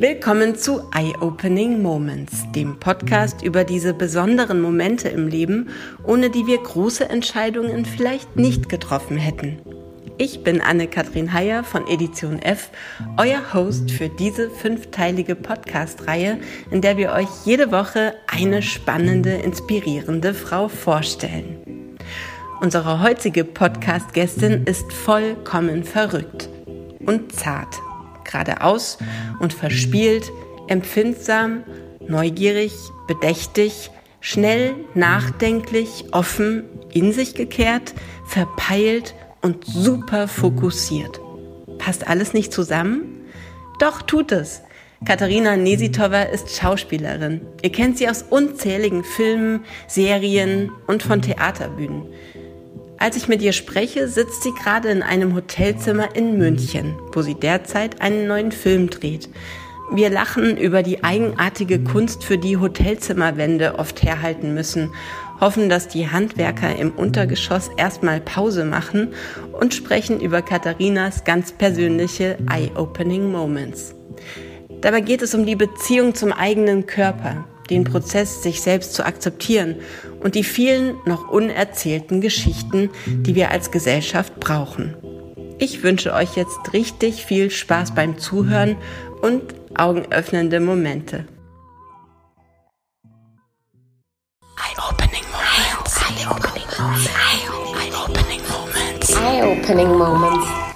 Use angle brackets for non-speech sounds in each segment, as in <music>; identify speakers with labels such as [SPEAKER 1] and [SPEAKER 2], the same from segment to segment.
[SPEAKER 1] Willkommen zu Eye-Opening Moments, dem Podcast über diese besonderen Momente im Leben, ohne die wir große Entscheidungen vielleicht nicht getroffen hätten. Ich bin Anne-Kathrin Heyer von Edition F, euer Host für diese fünfteilige Podcast-Reihe, in der wir euch jede Woche eine spannende, inspirierende Frau vorstellen. Unsere heutige Podcast-Gästin ist vollkommen verrückt und zart geradeaus und verspielt, empfindsam, neugierig, bedächtig, schnell, nachdenklich, offen, in sich gekehrt, verpeilt und super fokussiert. Passt alles nicht zusammen? Doch tut es. Katharina Nesitova ist Schauspielerin. Ihr kennt sie aus unzähligen Filmen, Serien und von Theaterbühnen. Als ich mit ihr spreche, sitzt sie gerade in einem Hotelzimmer in München, wo sie derzeit einen neuen Film dreht. Wir lachen über die eigenartige Kunst, für die Hotelzimmerwände oft herhalten müssen, hoffen, dass die Handwerker im Untergeschoss erstmal Pause machen und sprechen über Katharinas ganz persönliche Eye-Opening Moments. Dabei geht es um die Beziehung zum eigenen Körper, den Prozess, sich selbst zu akzeptieren und die vielen noch unerzählten Geschichten, die wir als Gesellschaft brauchen. Ich wünsche euch jetzt richtig viel Spaß beim Zuhören und augenöffnende Momente. Eye-opening moments. Eye-opening moments. Eye-opening moments. Eye-opening moments.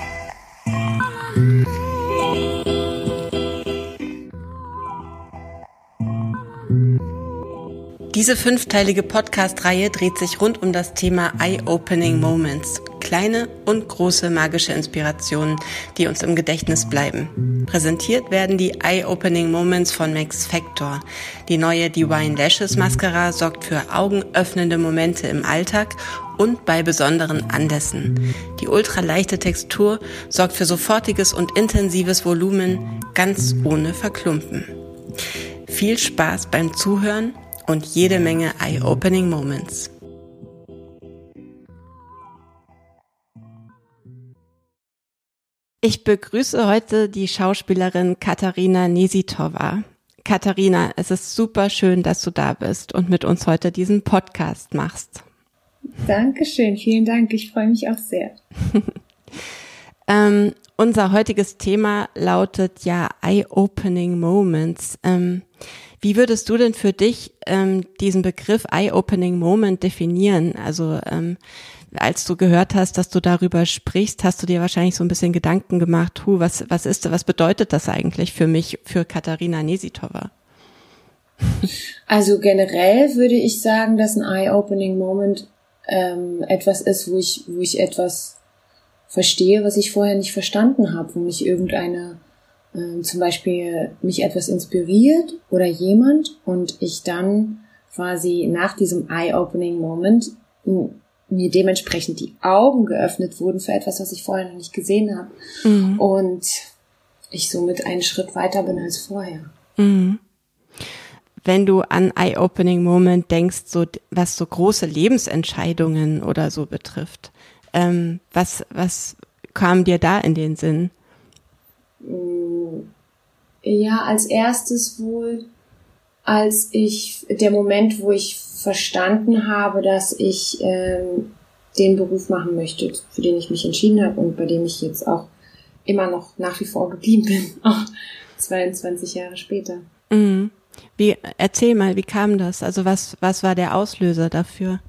[SPEAKER 1] Diese fünfteilige Podcast-Reihe dreht sich rund um das Thema Eye-Opening Moments. Kleine und große magische Inspirationen, die uns im Gedächtnis bleiben. Präsentiert werden die Eye-Opening Moments von Max Factor. Die neue Divine Lashes Mascara sorgt für augenöffnende Momente im Alltag und bei besonderen Anlässen. Die ultraleichte Textur sorgt für sofortiges und intensives Volumen, ganz ohne Verklumpen. Viel Spaß beim Zuhören und jede Menge Eye-Opening Moments. Ich begrüße heute die Schauspielerin Katharina Nesitova. Katharina, es ist super schön, dass du da bist und mit uns heute diesen Podcast machst.
[SPEAKER 2] Dankeschön, vielen Dank. Ich freue mich auch sehr. <laughs>
[SPEAKER 1] ähm, unser heutiges Thema lautet ja Eye-Opening Moments. Ähm, wie würdest du denn für dich ähm, diesen Begriff Eye-Opening Moment definieren? Also ähm, als du gehört hast, dass du darüber sprichst, hast du dir wahrscheinlich so ein bisschen Gedanken gemacht, hu, was, was ist, was bedeutet das eigentlich für mich, für Katharina Nesitova?
[SPEAKER 2] Also generell würde ich sagen, dass ein Eye-Opening Moment ähm, etwas ist, wo ich, wo ich etwas verstehe, was ich vorher nicht verstanden habe, wo mich irgendeine äh, zum Beispiel mich etwas inspiriert oder jemand und ich dann quasi nach diesem Eye-Opening-Moment mir dementsprechend die Augen geöffnet wurden für etwas, was ich vorher noch nicht gesehen habe mhm. und ich somit einen Schritt weiter bin als vorher. Mhm.
[SPEAKER 1] Wenn du an Eye-Opening-Moment denkst, so was so große Lebensentscheidungen oder so betrifft, ähm, was was kam dir da in den Sinn?
[SPEAKER 2] Ja, als erstes wohl, als ich, der Moment, wo ich verstanden habe, dass ich ähm, den Beruf machen möchte, für den ich mich entschieden habe und bei dem ich jetzt auch immer noch nach wie vor geblieben bin, <laughs> auch 22 Jahre später.
[SPEAKER 1] Mhm. Wie, erzähl mal, wie kam das? Also was, was war der Auslöser dafür?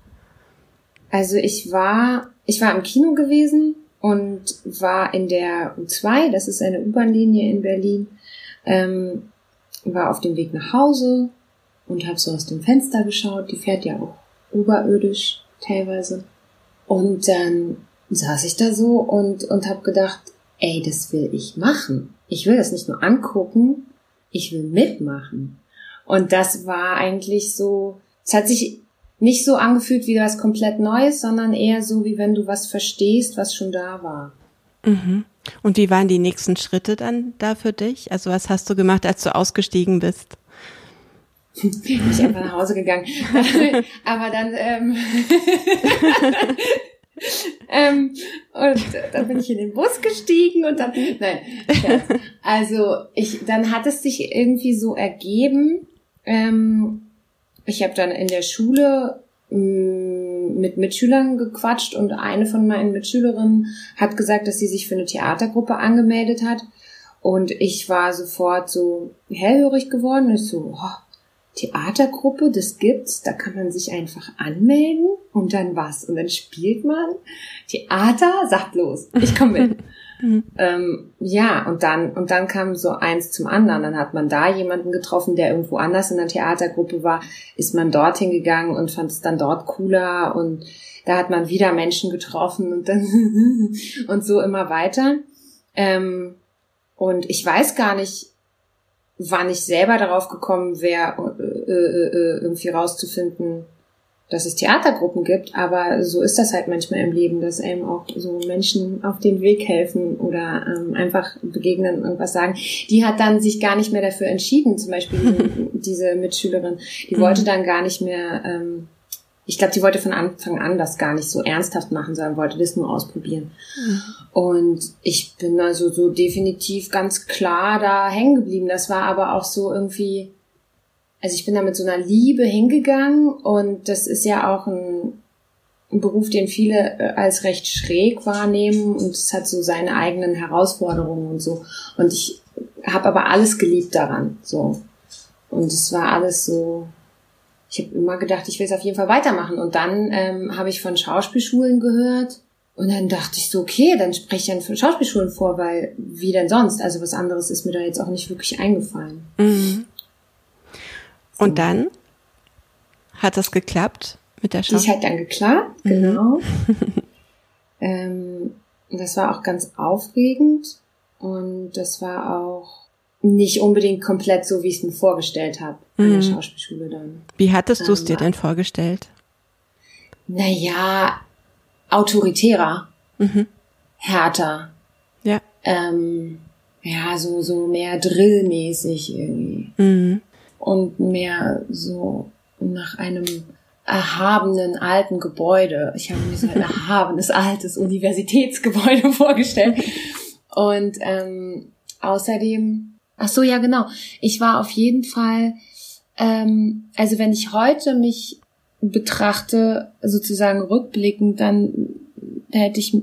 [SPEAKER 2] Also ich war, ich war im Kino gewesen und war in der U2, das ist eine U-Bahn-Linie in Berlin, ähm, war auf dem Weg nach Hause und habe so aus dem Fenster geschaut. Die fährt ja auch oberirdisch teilweise. Und dann saß ich da so und, und habe gedacht, ey, das will ich machen. Ich will das nicht nur angucken, ich will mitmachen. Und das war eigentlich so, es hat sich nicht so angefühlt wie was komplett Neues, sondern eher so, wie wenn du was verstehst, was schon da war.
[SPEAKER 1] Mhm. Und wie waren die nächsten Schritte dann da für dich? Also was hast du gemacht, als du ausgestiegen bist? <laughs>
[SPEAKER 2] ich bin einfach nach Hause gegangen. <laughs> Aber dann, ähm, <laughs> ähm, und dann bin ich in den Bus gestiegen und dann, nein, also ich, dann hat es sich irgendwie so ergeben. Ähm, ich habe dann in der Schule mm, mit Mitschülern gequatscht und eine von meinen Mitschülerinnen hat gesagt, dass sie sich für eine Theatergruppe angemeldet hat. Und ich war sofort so hellhörig geworden und so, oh, Theatergruppe, das gibt's, da kann man sich einfach anmelden und dann was? Und dann spielt man Theater, sagt los, ich komme mit. <laughs> ähm, ja, und dann, und dann kam so eins zum anderen. Dann hat man da jemanden getroffen, der irgendwo anders in der Theatergruppe war, ist man dorthin gegangen und fand es dann dort cooler und da hat man wieder Menschen getroffen und dann <laughs> und so immer weiter. Ähm, und ich weiß gar nicht, wann ich selber darauf gekommen wäre, äh, äh, äh, irgendwie rauszufinden, dass es Theatergruppen gibt, aber so ist das halt manchmal im Leben, dass einem auch so Menschen auf den Weg helfen oder ähm, einfach begegnen und irgendwas sagen. Die hat dann sich gar nicht mehr dafür entschieden, zum Beispiel <laughs> diese Mitschülerin, die wollte mhm. dann gar nicht mehr ähm, ich glaube, die wollte von Anfang an das gar nicht so ernsthaft machen, sondern wollte das nur ausprobieren. Mhm. Und ich bin also so definitiv ganz klar da hängen geblieben. Das war aber auch so irgendwie, also ich bin da mit so einer Liebe hingegangen und das ist ja auch ein, ein Beruf, den viele äh, als recht schräg wahrnehmen und es hat so seine eigenen Herausforderungen und so. Und ich habe aber alles geliebt daran, so. Und es war alles so, ich habe immer gedacht, ich will es auf jeden Fall weitermachen. Und dann ähm, habe ich von Schauspielschulen gehört. Und dann dachte ich so, okay, dann spreche ich an Schauspielschulen vor, weil wie denn sonst? Also was anderes ist mir da jetzt auch nicht wirklich eingefallen.
[SPEAKER 1] Mhm. Und dann hat das geklappt mit der
[SPEAKER 2] Schauspiel? Die hat dann geklappt, mhm. genau. <laughs> ähm, das war auch ganz aufregend und das war auch nicht unbedingt komplett so, wie ich es mir vorgestellt habe an der mhm. Schauspielschule dann.
[SPEAKER 1] Wie hattest du es dir denn vorgestellt?
[SPEAKER 2] Naja, autoritärer, mhm. härter.
[SPEAKER 1] Ja.
[SPEAKER 2] Ähm, ja, so, so mehr drillmäßig irgendwie. Mhm. Und mehr so nach einem erhabenen alten Gebäude. Ich habe mir so ein <laughs> erhabenes altes Universitätsgebäude <laughs> vorgestellt. Und ähm, außerdem Ach so, ja, genau. Ich war auf jeden Fall, ähm, also wenn ich heute mich betrachte, sozusagen rückblickend, dann hätte ich,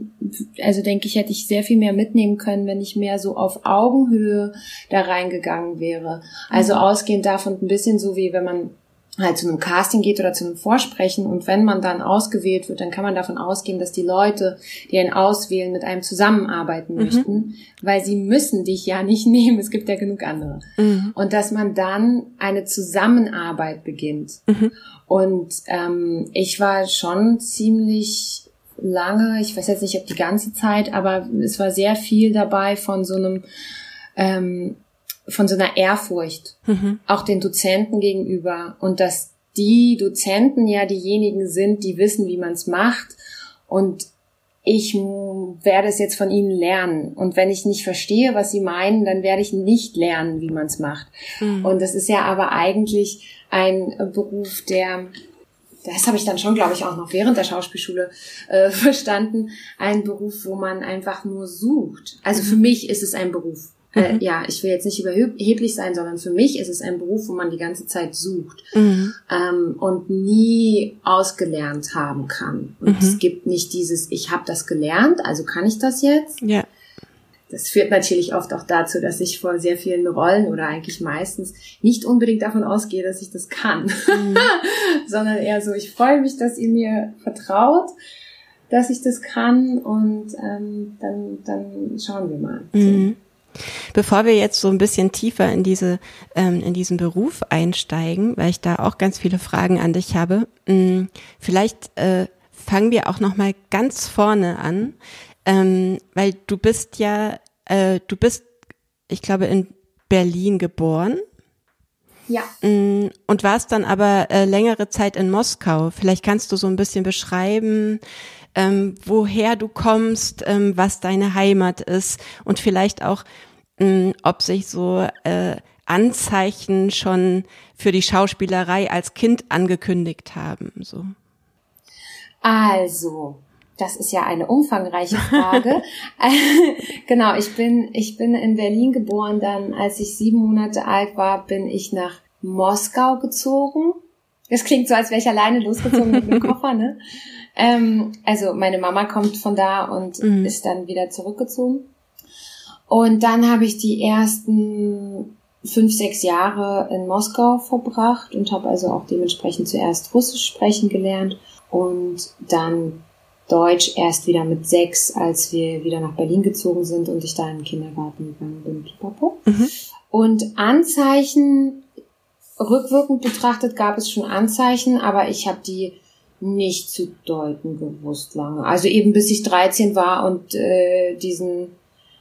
[SPEAKER 2] also denke ich, hätte ich sehr viel mehr mitnehmen können, wenn ich mehr so auf Augenhöhe da reingegangen wäre. Also mhm. ausgehend davon ein bisschen so wie wenn man halt zu einem Casting geht oder zu einem Vorsprechen und wenn man dann ausgewählt wird, dann kann man davon ausgehen, dass die Leute, die einen auswählen, mit einem zusammenarbeiten mhm. möchten, weil sie müssen dich ja nicht <laughs> nehmen, es gibt ja genug andere. Mhm. Und dass man dann eine Zusammenarbeit beginnt. Mhm. Und ähm, ich war schon ziemlich lange, ich weiß jetzt nicht, ob die ganze Zeit, aber es war sehr viel dabei von so einem ähm, von so einer Ehrfurcht, mhm. auch den Dozenten gegenüber und dass die Dozenten ja diejenigen sind, die wissen, wie man es macht und ich werde es jetzt von ihnen lernen. Und wenn ich nicht verstehe, was sie meinen, dann werde ich nicht lernen, wie man es macht. Mhm. Und das ist ja aber eigentlich ein Beruf, der, das habe ich dann schon, glaube ich, auch noch während der Schauspielschule äh, <laughs> verstanden, ein Beruf, wo man einfach nur sucht. Also für mhm. mich ist es ein Beruf. Äh, mhm. ja, ich will jetzt nicht überheblich sein, sondern für mich ist es ein Beruf, wo man die ganze Zeit sucht mhm. ähm, und nie ausgelernt haben kann. Und mhm. es gibt nicht dieses, ich habe das gelernt, also kann ich das jetzt.
[SPEAKER 1] Ja.
[SPEAKER 2] Das führt natürlich oft auch dazu, dass ich vor sehr vielen Rollen oder eigentlich meistens nicht unbedingt davon ausgehe, dass ich das kann, mhm. <laughs> sondern eher so, ich freue mich, dass ihr mir vertraut, dass ich das kann und ähm, dann, dann schauen wir mal. Mhm.
[SPEAKER 1] Bevor wir jetzt so ein bisschen tiefer in diese ähm, in diesen Beruf einsteigen, weil ich da auch ganz viele Fragen an dich habe, mh, mm, vielleicht äh, fangen wir auch noch mal ganz vorne an, ähm, weil du bist ja äh, du bist, ich glaube in Berlin geboren.
[SPEAKER 2] Ja.
[SPEAKER 1] Mm, und warst dann aber äh, längere Zeit in Moskau. Vielleicht kannst du so ein bisschen beschreiben, ähm, woher du kommst, ähm, was deine Heimat ist und vielleicht auch, ähm, ob sich so äh, Anzeichen schon für die Schauspielerei als Kind angekündigt haben. So.
[SPEAKER 2] Also, das ist ja eine umfangreiche <laughs> Frage. <laughs> genau, ich bin, ich bin in Berlin geboren. Dann, als ich sieben Monate alt war, bin ich nach Moskau gezogen. Das klingt so, als wäre ich alleine losgezogen mit einem <laughs> Koffer, ne? Ähm, also meine Mama kommt von da und mhm. ist dann wieder zurückgezogen. Und dann habe ich die ersten fünf, sechs Jahre in Moskau verbracht und habe also auch dementsprechend zuerst Russisch sprechen gelernt und dann Deutsch erst wieder mit sechs, als wir wieder nach Berlin gezogen sind und ich da in den Kindergarten gegangen bin. Pipapo. Mhm. Und Anzeichen, rückwirkend betrachtet gab es schon Anzeichen, aber ich habe die nicht zu deuten gewusst lange. Also eben bis ich 13 war und äh, diesen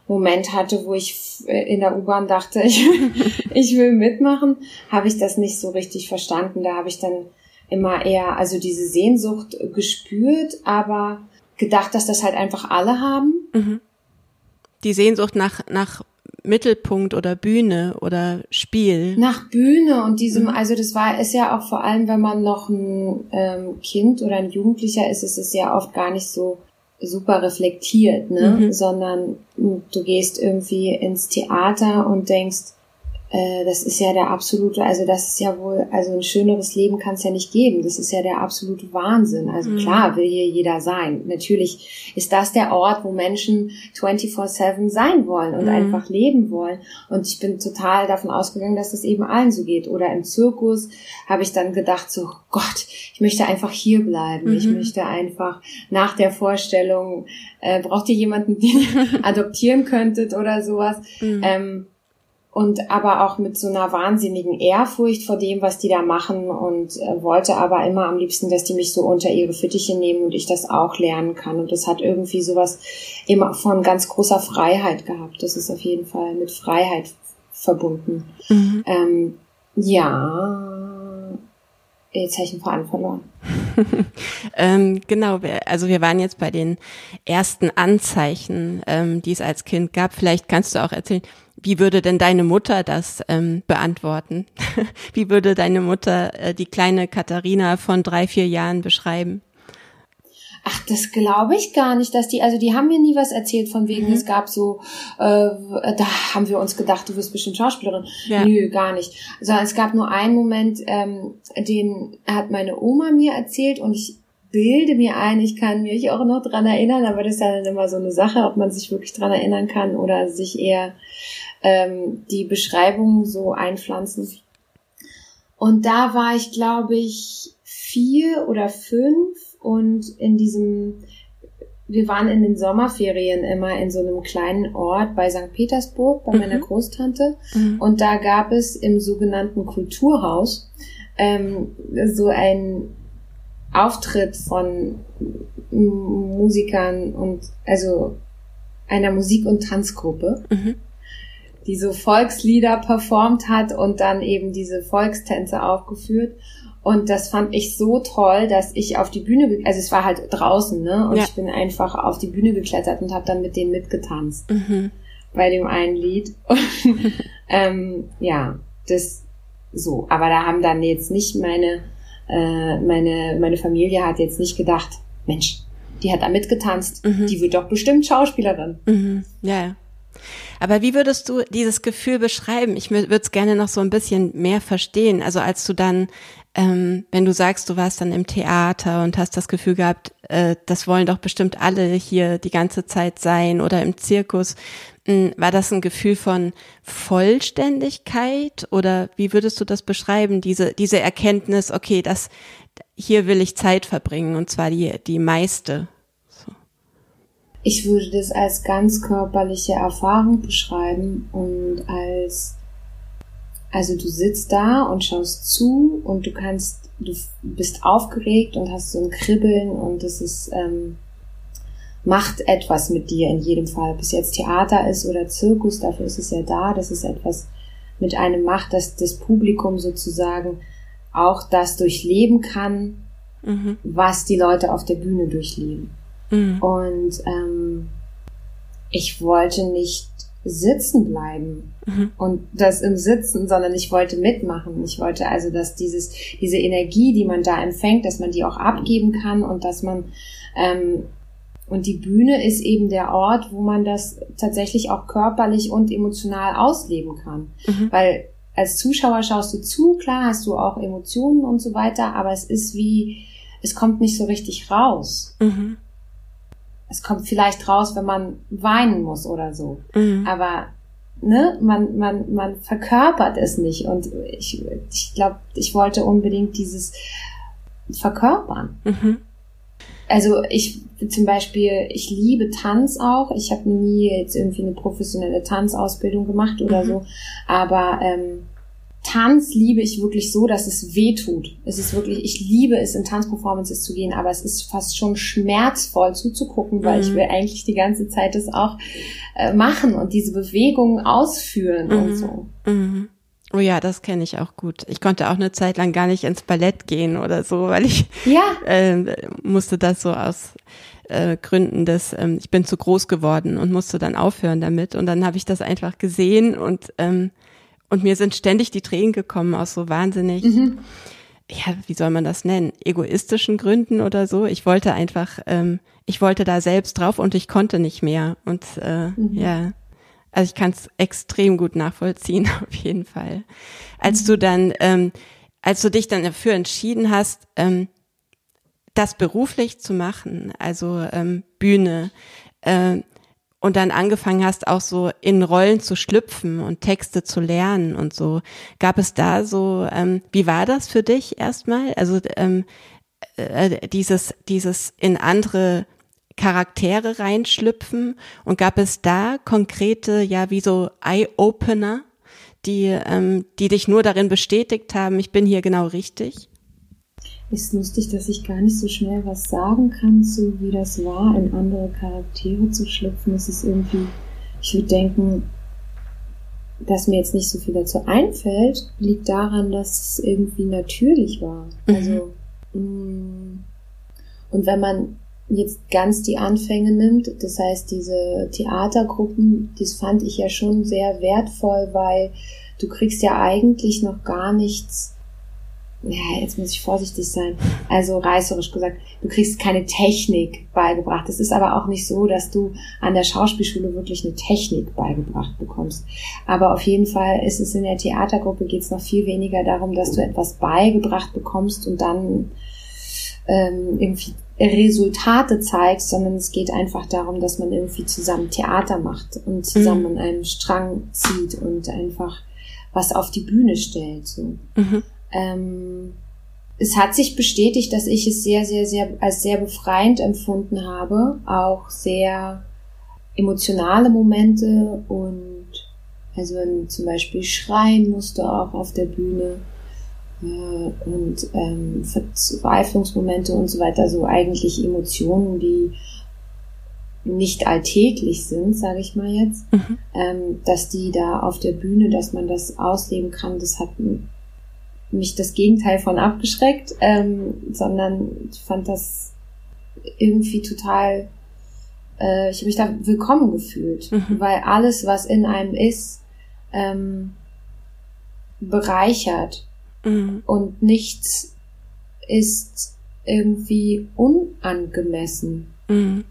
[SPEAKER 2] Moment hatte, wo ich äh, in der U-Bahn dachte, <laughs> ich, ich will mitmachen, habe ich das nicht so richtig verstanden. Da habe ich dann immer eher, also diese Sehnsucht gespürt, aber gedacht, dass das halt einfach alle haben. Mhm.
[SPEAKER 1] Die Sehnsucht nach, nach Mittelpunkt oder Bühne oder Spiel.
[SPEAKER 2] Nach Bühne und diesem, mhm. also das war, ist ja auch vor allem, wenn man noch ein ähm, Kind oder ein Jugendlicher ist, ist es ja oft gar nicht so super reflektiert, ne? Mhm. Sondern du gehst irgendwie ins Theater und denkst, äh, das ist ja der absolute, also das ist ja wohl, also ein schöneres Leben kann es ja nicht geben. Das ist ja der absolute Wahnsinn. Also mhm. klar will hier jeder sein. Natürlich ist das der Ort, wo Menschen 24-7 sein wollen und mhm. einfach leben wollen. Und ich bin total davon ausgegangen, dass das eben allen so geht. Oder im Zirkus habe ich dann gedacht, so Gott, ich möchte einfach hier bleiben. Mhm. Ich möchte einfach nach der Vorstellung, äh, braucht ihr jemanden, den ihr <laughs> adoptieren könntet oder sowas. Mhm. Ähm, und aber auch mit so einer wahnsinnigen Ehrfurcht vor dem, was die da machen und äh, wollte aber immer am liebsten, dass die mich so unter ihre Fittiche nehmen und ich das auch lernen kann. Und das hat irgendwie sowas immer von ganz großer Freiheit gehabt. Das ist auf jeden Fall mit Freiheit verbunden. Mhm. Ähm, ja, jetzt habe ich einen Verein verloren. <laughs>
[SPEAKER 1] ähm, genau, also wir waren jetzt bei den ersten Anzeichen, ähm, die es als Kind gab. Vielleicht kannst du auch erzählen, wie würde denn deine Mutter das ähm, beantworten? <laughs> Wie würde deine Mutter äh, die kleine Katharina von drei, vier Jahren beschreiben?
[SPEAKER 2] Ach, das glaube ich gar nicht, dass die, also die haben mir nie was erzählt von wegen, mhm. es gab so, äh, da haben wir uns gedacht, du wirst bestimmt Schauspielerin. Ja. Nö, gar nicht. Sondern es gab nur einen Moment, ähm, den hat meine Oma mir erzählt und ich bilde mir ein, ich kann mich auch noch dran erinnern, aber das ist ja dann immer so eine Sache, ob man sich wirklich dran erinnern kann oder sich eher ähm, die Beschreibung so einpflanzen. Und da war ich, glaube ich, vier oder fünf und in diesem, wir waren in den Sommerferien immer in so einem kleinen Ort bei St. Petersburg, bei mhm. meiner Großtante. Mhm. Und da gab es im sogenannten Kulturhaus ähm, so ein Auftritt von Musikern und also einer Musik- und Tanzgruppe. Mhm die so Volkslieder performt hat und dann eben diese Volkstänze aufgeführt. Und das fand ich so toll, dass ich auf die Bühne, also es war halt draußen, ne? Und ja. ich bin einfach auf die Bühne geklettert und habe dann mit denen mitgetanzt mhm. bei dem einen Lied. Und, <laughs> ähm, ja, das so. Aber da haben dann jetzt nicht meine, äh, meine, meine Familie hat jetzt nicht gedacht, Mensch, die hat da mitgetanzt, mhm. die wird doch bestimmt Schauspielerin.
[SPEAKER 1] Mhm. Ja, ja. Aber wie würdest du dieses Gefühl beschreiben? Ich würde es gerne noch so ein bisschen mehr verstehen. Also als du dann, ähm, wenn du sagst, du warst dann im Theater und hast das Gefühl gehabt, äh, das wollen doch bestimmt alle hier die ganze Zeit sein oder im Zirkus, hm, war das ein Gefühl von Vollständigkeit oder wie würdest du das beschreiben? Diese diese Erkenntnis, okay, das hier will ich Zeit verbringen und zwar die die meiste.
[SPEAKER 2] Ich würde das als ganz körperliche Erfahrung beschreiben und als, also du sitzt da und schaust zu und du kannst, du bist aufgeregt und hast so ein Kribbeln und das ist, ähm, macht etwas mit dir in jedem Fall. Ob es jetzt Theater ist oder Zirkus, dafür ist es ja da, dass es etwas mit einem macht, dass das Publikum sozusagen auch das durchleben kann, mhm. was die Leute auf der Bühne durchleben. Mhm. Und ähm, ich wollte nicht sitzen bleiben mhm. und das im Sitzen, sondern ich wollte mitmachen. Ich wollte also, dass dieses, diese Energie, die man da empfängt, dass man die auch abgeben kann und dass man ähm, Und die Bühne ist eben der Ort, wo man das tatsächlich auch körperlich und emotional ausleben kann. Mhm. Weil als Zuschauer schaust du zu, klar hast du auch Emotionen und so weiter, aber es ist wie, es kommt nicht so richtig raus. Mhm. Es kommt vielleicht raus, wenn man weinen muss oder so. Mhm. Aber ne, man, man, man verkörpert es nicht. Und ich, ich glaube, ich wollte unbedingt dieses verkörpern. Mhm. Also ich zum Beispiel, ich liebe Tanz auch. Ich habe nie jetzt irgendwie eine professionelle Tanzausbildung gemacht oder mhm. so, aber ähm, Tanz liebe ich wirklich so, dass es weh tut. Es ist wirklich, ich liebe es, in Tanzperformances zu gehen, aber es ist fast schon schmerzvoll zuzugucken, weil mhm. ich will eigentlich die ganze Zeit das auch äh, machen und diese Bewegungen ausführen mhm. und so.
[SPEAKER 1] Mhm. Oh ja, das kenne ich auch gut. Ich konnte auch eine Zeit lang gar nicht ins Ballett gehen oder so, weil ich ja. <laughs> äh, musste das so aus äh, Gründen des, ähm, ich bin zu groß geworden und musste dann aufhören damit. Und dann habe ich das einfach gesehen und ähm, und mir sind ständig die Tränen gekommen aus so wahnsinnig, mhm. ja, wie soll man das nennen, egoistischen Gründen oder so. Ich wollte einfach, ähm, ich wollte da selbst drauf und ich konnte nicht mehr. Und äh, mhm. ja, also ich kann es extrem gut nachvollziehen, <laughs> auf jeden Fall. Als mhm. du dann, ähm, als du dich dann dafür entschieden hast, ähm, das beruflich zu machen, also ähm, Bühne, äh, und dann angefangen hast, auch so in Rollen zu schlüpfen und Texte zu lernen und so. Gab es da so, ähm, wie war das für dich erstmal? Also ähm, äh, dieses, dieses in andere Charaktere reinschlüpfen und gab es da konkrete, ja, wie so Eye-Opener, die, ähm, die dich nur darin bestätigt haben, ich bin hier genau richtig?
[SPEAKER 2] Ist lustig, dass ich gar nicht so schnell was sagen kann, so wie das war, in andere Charaktere zu schlüpfen. Es ist irgendwie, ich würde denken, dass mir jetzt nicht so viel dazu einfällt, liegt daran, dass es irgendwie natürlich war. Mhm. Also, mm, und wenn man jetzt ganz die Anfänge nimmt, das heißt diese Theatergruppen, das fand ich ja schon sehr wertvoll, weil du kriegst ja eigentlich noch gar nichts ja, jetzt muss ich vorsichtig sein, also reißerisch gesagt, du kriegst keine Technik beigebracht. Es ist aber auch nicht so, dass du an der Schauspielschule wirklich eine Technik beigebracht bekommst. Aber auf jeden Fall ist es in der Theatergruppe geht es noch viel weniger darum, dass du etwas beigebracht bekommst und dann ähm, irgendwie Resultate zeigst, sondern es geht einfach darum, dass man irgendwie zusammen Theater macht und zusammen mhm. an einem Strang zieht und einfach was auf die Bühne stellt. So. Mhm ähm, es hat sich bestätigt, dass ich es sehr, sehr, sehr als sehr befreiend empfunden habe, auch sehr emotionale Momente und also wenn zum Beispiel schreien musste auch auf der Bühne äh, und ähm, Verzweiflungsmomente und so weiter, so eigentlich Emotionen, die nicht alltäglich sind, sage ich mal jetzt, mhm. ähm, dass die da auf der Bühne, dass man das ausleben kann, das hat mich das Gegenteil von abgeschreckt, ähm, sondern ich fand das irgendwie total, äh, ich habe mich da willkommen gefühlt, mhm. weil alles, was in einem ist, ähm, bereichert mhm. und nichts ist irgendwie unangemessen. Mhm.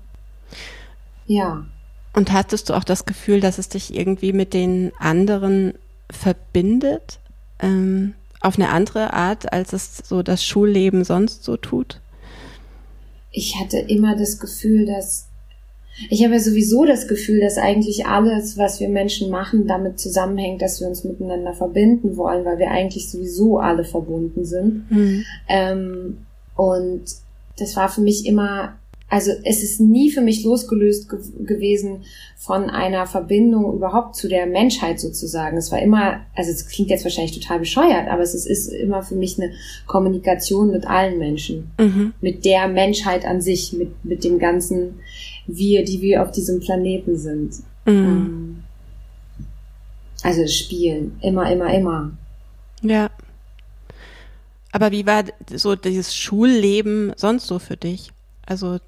[SPEAKER 2] Ja.
[SPEAKER 1] Und hattest du auch das Gefühl, dass es dich irgendwie mit den anderen verbindet? Ähm, auf eine andere Art, als es so das Schulleben sonst so tut?
[SPEAKER 2] Ich hatte immer das Gefühl, dass ich habe ja sowieso das Gefühl, dass eigentlich alles, was wir Menschen machen, damit zusammenhängt, dass wir uns miteinander verbinden wollen, weil wir eigentlich sowieso alle verbunden sind. Mhm. Ähm, und das war für mich immer also es ist nie für mich losgelöst ge gewesen von einer Verbindung überhaupt zu der Menschheit sozusagen. Es war immer, also es klingt jetzt wahrscheinlich total bescheuert, aber es ist, ist immer für mich eine Kommunikation mit allen Menschen, mhm. mit der Menschheit an sich, mit, mit dem ganzen Wir, die wir auf diesem Planeten sind. Mhm. Ähm, also spielen, immer, immer, immer.
[SPEAKER 1] Ja. Aber wie war so dieses Schulleben sonst so für dich? Also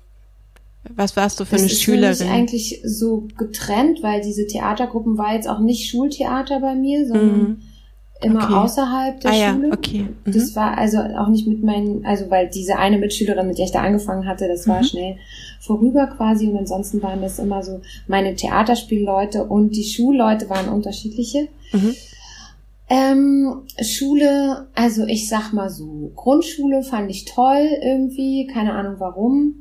[SPEAKER 1] was warst du für das eine ist Schülerin?
[SPEAKER 2] Für mich eigentlich so getrennt, weil diese Theatergruppen war jetzt auch nicht Schultheater bei mir, sondern mhm. immer
[SPEAKER 1] Okay.
[SPEAKER 2] außerhalb der
[SPEAKER 1] Ah ja,
[SPEAKER 2] Schule.
[SPEAKER 1] okay. Mhm.
[SPEAKER 2] Das war also auch nicht mit meinen, also weil diese eine Mitschülerin, mit der ich da angefangen hatte, das war
[SPEAKER 1] Mhm.
[SPEAKER 2] schnell vorüber quasi und ansonsten waren das immer so meine Theaterspielleute und die Schulleute waren unterschiedliche.
[SPEAKER 1] Mhm.
[SPEAKER 2] Ähm, Schule, also ich sag mal so, Grundschule fand ich toll irgendwie, keine Ahnung warum.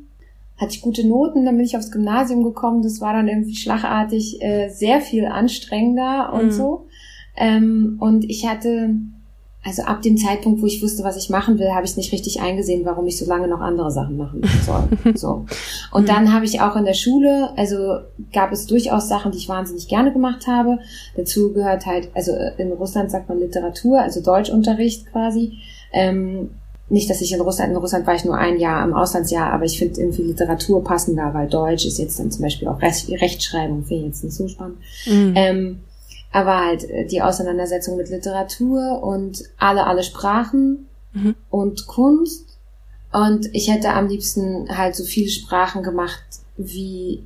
[SPEAKER 2] Hatte ich gute Noten, dann bin ich aufs Gymnasium gekommen, das war dann irgendwie schlagartig äh, sehr viel anstrengender und
[SPEAKER 1] Mhm.
[SPEAKER 2] so. Ähm, und ich hatte, also ab dem Zeitpunkt, wo ich wusste, was ich machen will, habe ich nicht richtig eingesehen, warum ich so lange noch andere Sachen machen soll. <laughs> so. Und
[SPEAKER 1] Mhm.
[SPEAKER 2] dann habe ich auch in der Schule, also gab es durchaus Sachen, die ich wahnsinnig gerne gemacht habe. Dazu gehört halt, also in Russland sagt man Literatur, also Deutschunterricht quasi. Ähm, nicht, dass ich in Russland, in Russland war ich nur ein Jahr im Auslandsjahr, aber ich finde irgendwie Literatur passender, weil Deutsch ist jetzt dann zum Beispiel auch Recht, Rechtschreibung, finde ich jetzt nicht so spannend.
[SPEAKER 1] Mhm.
[SPEAKER 2] Ähm, aber halt äh, die Auseinandersetzung mit Literatur und alle, alle Sprachen
[SPEAKER 1] Mhm.
[SPEAKER 2] und Kunst. Und ich hätte am liebsten halt so viele Sprachen gemacht, wie,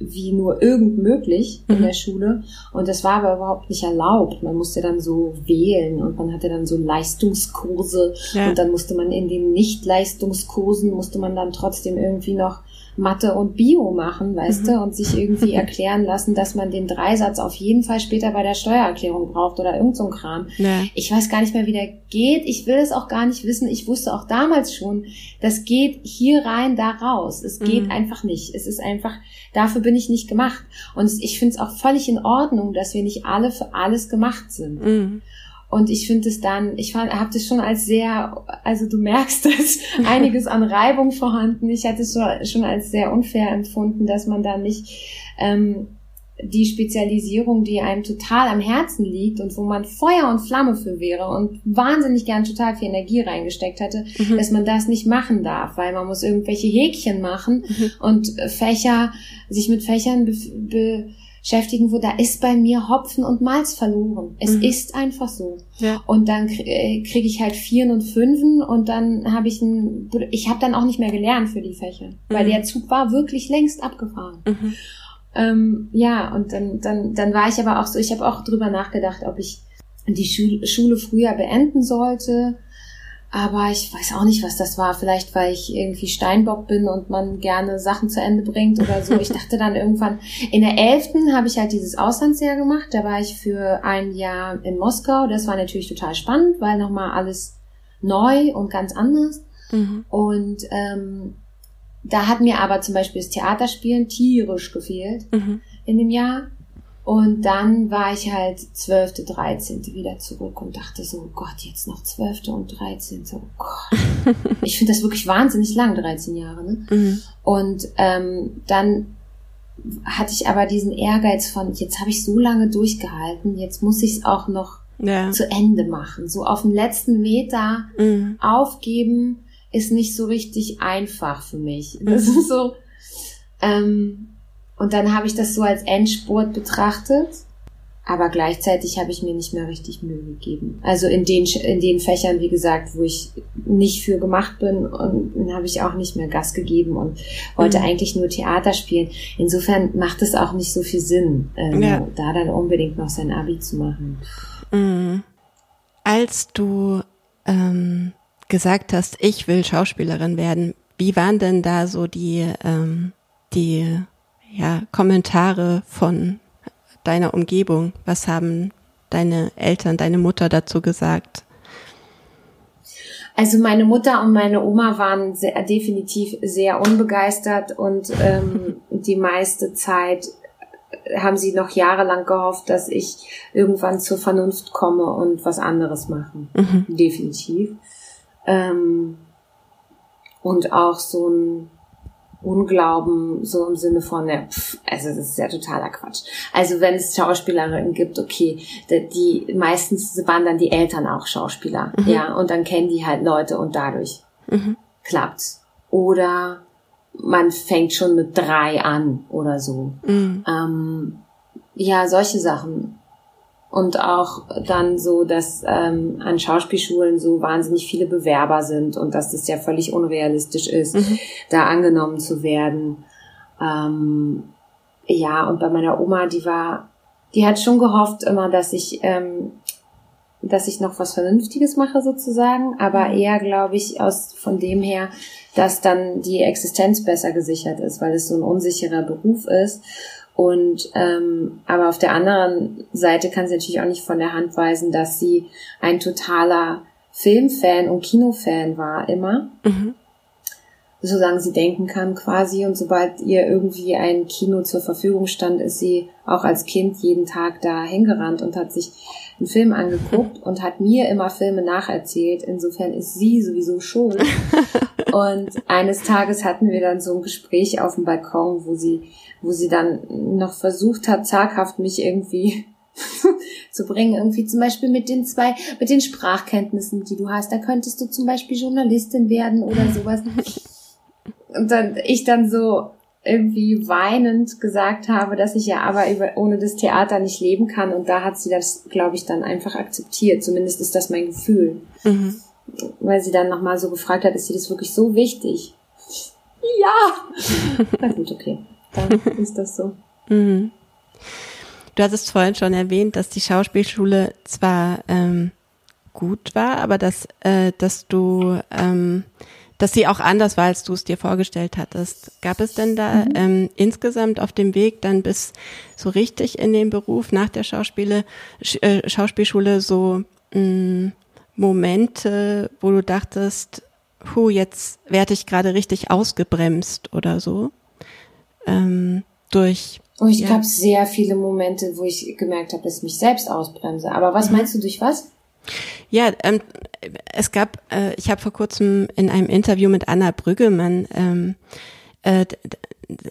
[SPEAKER 2] wie nur irgend möglich in
[SPEAKER 1] Mhm.
[SPEAKER 2] der Schule. Und das war aber überhaupt nicht erlaubt. Man musste dann so wählen und man hatte dann so Leistungskurse
[SPEAKER 1] Ja.
[SPEAKER 2] und dann musste man in den Nicht-Leistungskursen musste man dann trotzdem irgendwie noch Mathe und Bio machen, weißt
[SPEAKER 1] Mhm.
[SPEAKER 2] du, und sich irgendwie <laughs> erklären lassen, dass man den Dreisatz auf jeden Fall später bei der Steuererklärung braucht oder irgend so ein Kram.
[SPEAKER 1] Ja.
[SPEAKER 2] Ich weiß gar nicht mehr, wie der geht. Ich will es auch gar nicht wissen. Ich wusste auch damals schon, das geht hier rein, da raus. Es geht
[SPEAKER 1] Mhm.
[SPEAKER 2] einfach nicht. Es ist einfach, dafür bin ich nicht gemacht. Und ich finde es auch völlig in Ordnung, dass wir nicht alle für alles gemacht sind.
[SPEAKER 1] Mhm.
[SPEAKER 2] Und ich finde es dann, ich habe das schon als sehr, also du merkst es, <laughs> einiges an Reibung vorhanden. Ich hatte es schon, als sehr unfair empfunden, dass man da nicht ähm, die Spezialisierung, die einem total am Herzen liegt und wo man Feuer und Flamme für wäre und wahnsinnig gern total viel Energie reingesteckt hätte,
[SPEAKER 1] Mhm.
[SPEAKER 2] dass man das nicht machen darf, weil man muss irgendwelche Häkchen machen
[SPEAKER 1] Mhm.
[SPEAKER 2] und Fächer, sich mit Fächern be beschäftigen, wo da ist bei mir Hopfen und Malz verloren. Es
[SPEAKER 1] Mhm.
[SPEAKER 2] ist einfach so.
[SPEAKER 1] Ja.
[SPEAKER 2] Und dann äh, kriege ich halt Vieren und Fünfen und dann habe ich ein, ich habe dann auch nicht mehr gelernt für die Fächer, weil
[SPEAKER 1] Mhm.
[SPEAKER 2] der Zug war wirklich längst abgefahren.
[SPEAKER 1] Mhm.
[SPEAKER 2] Ähm, ja, und dann, dann, dann war ich aber auch so, ich habe auch drüber nachgedacht, ob ich die Schule früher beenden sollte. Aber ich weiß auch nicht, was das war. Vielleicht, weil ich irgendwie Steinbock bin und man gerne Sachen zu Ende bringt oder so. Ich dachte dann irgendwann, in der Elften habe ich halt dieses Auslandsjahr gemacht. Da war ich für ein Jahr in Moskau. Das war natürlich total spannend, weil nochmal alles neu und ganz anders.
[SPEAKER 1] Mhm.
[SPEAKER 2] Und ähm, da hat mir aber zum Beispiel das Theaterspielen tierisch gefehlt
[SPEAKER 1] Mhm.
[SPEAKER 2] in dem Jahr. Und dann war ich halt 12., 13. wieder zurück und dachte so, oh Gott, jetzt noch 12. und 13. Oh Gott. <laughs> ich finde das wirklich wahnsinnig lang, 13 Jahre. Ne?
[SPEAKER 1] Mhm.
[SPEAKER 2] Und ähm, dann hatte ich aber diesen Ehrgeiz von, jetzt habe ich so lange durchgehalten, jetzt muss ich es auch noch
[SPEAKER 1] Ja.
[SPEAKER 2] zu Ende machen. So auf dem letzten Meter
[SPEAKER 1] Mhm.
[SPEAKER 2] aufgeben ist nicht so richtig einfach für mich. Das
[SPEAKER 1] Mhm.
[SPEAKER 2] ist so. Ähm, und dann habe ich das so als Endspurt betrachtet, aber gleichzeitig habe ich mir nicht mehr richtig Mühe gegeben. Also in den in den Fächern, wie gesagt, wo ich nicht für gemacht bin, und dann habe ich auch nicht mehr Gas gegeben und wollte
[SPEAKER 1] Mhm.
[SPEAKER 2] eigentlich nur Theater spielen. Insofern macht es auch nicht so viel Sinn, ähm,
[SPEAKER 1] Ja.
[SPEAKER 2] da dann unbedingt noch sein Abi zu machen.
[SPEAKER 1] Mhm. Als du ähm, gesagt hast, ich will Schauspielerin werden, wie waren denn da so die, ähm, die ja, Kommentare von deiner Umgebung? Was haben deine Eltern, deine Mutter dazu gesagt?
[SPEAKER 2] Also meine Mutter und meine Oma waren sehr, definitiv sehr unbegeistert und ähm, <laughs> die meiste Zeit haben sie noch jahrelang gehofft, dass ich irgendwann zur Vernunft komme und was anderes mache.
[SPEAKER 1] Mhm.
[SPEAKER 2] Definitiv. Ähm, und auch so ein Unglauben, so im Sinne von, ja, pff, also das ist ja totaler Quatsch. Also wenn es Schauspielerinnen gibt, okay, die, die meistens waren dann die Eltern auch Schauspieler,
[SPEAKER 1] Mhm.
[SPEAKER 2] ja, und dann kennen die halt Leute und dadurch
[SPEAKER 1] Mhm.
[SPEAKER 2] klappt's. Oder man fängt schon mit drei an oder so.
[SPEAKER 1] Mhm.
[SPEAKER 2] Ähm, ja, solche Sachen. Und auch dann so, dass ähm, an Schauspielschulen so wahnsinnig viele Bewerber sind und dass das ja völlig unrealistisch ist,
[SPEAKER 1] Mhm.
[SPEAKER 2] da angenommen zu werden. Ähm, ja, und bei meiner Oma, die war, die hat schon gehofft immer, dass ich ähm, dass ich noch was Vernünftiges mache sozusagen, aber mhm. eher glaube ich aus von dem her, dass dann die Existenz besser gesichert ist, weil es so ein unsicherer Beruf ist. Und ähm, aber auf der anderen Seite kann sie natürlich auch nicht von der Hand weisen, dass sie ein totaler Filmfan und Kinofan war immer. Mhm solange sie denken kann quasi. Und sobald ihr irgendwie ein Kino zur Verfügung stand, ist sie auch als Kind jeden Tag da hingerannt und hat sich einen Film angeguckt <laughs> und hat mir immer Filme nacherzählt. Insofern ist sie sowieso schuld. <laughs> und eines Tages hatten wir dann so ein Gespräch auf dem Balkon, wo sie, wo sie dann noch versucht hat, zaghaft mich irgendwie <laughs> zu bringen. Irgendwie zum Beispiel mit den zwei, mit den Sprachkenntnissen, die du hast. Da könntest du zum Beispiel Journalistin werden oder sowas. Und dann ich dann so irgendwie weinend gesagt habe, dass ich ja aber über, ohne das Theater nicht leben kann. Und da hat sie das, glaube ich, dann einfach akzeptiert. Zumindest ist das mein Gefühl. Mhm. Weil sie dann nochmal so gefragt hat, ist sie das wirklich so wichtig? Ja! <laughs> Na gut, okay. Dann ist das so. Mhm.
[SPEAKER 1] Du hattest vorhin schon erwähnt, dass die Schauspielschule zwar ähm, gut war, aber dass, äh, dass du ähm, dass sie auch anders war, als du es dir vorgestellt hattest. Gab es denn da mhm. ähm, insgesamt auf dem Weg dann bis so richtig in den Beruf nach der Schauspiele, äh, Schauspielschule so mh, mm, Momente, wo du dachtest, hu, jetzt werde ich gerade richtig ausgebremst oder so? Ähm, durch.
[SPEAKER 2] Oh, ich ja. gab sehr viele Momente, wo ich gemerkt habe, dass ich mich selbst ausbremse. Aber was mhm. meinst du durch was?
[SPEAKER 1] Ja, ähm, es gab, äh, ich habe vor kurzem in einem Interview mit Anna Brüggemann, ähm, äh,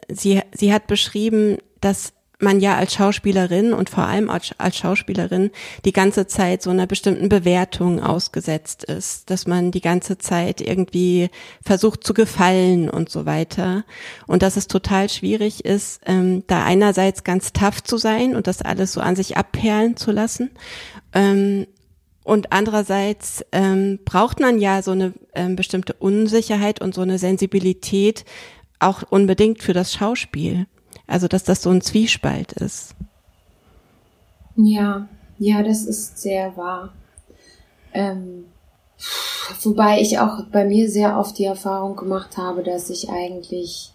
[SPEAKER 1] sie, sie hat beschrieben, dass man ja als Schauspielerin und vor allem als, als Schauspielerin die ganze Zeit so einer bestimmten Bewertung ausgesetzt ist, dass man die ganze Zeit irgendwie versucht zu gefallen und so weiter. Und dass es total schwierig ist, ähm, da einerseits ganz tough zu sein und das alles so an sich abperlen zu lassen ähm, und andererseits ähm, braucht man ja so eine ähm, bestimmte Unsicherheit und so eine Sensibilität auch unbedingt für das Schauspiel. Also dass das so ein Zwiespalt ist.
[SPEAKER 2] Ja, ja, das ist sehr wahr. Ähm, wobei ich auch bei mir sehr oft die Erfahrung gemacht habe, dass ich eigentlich,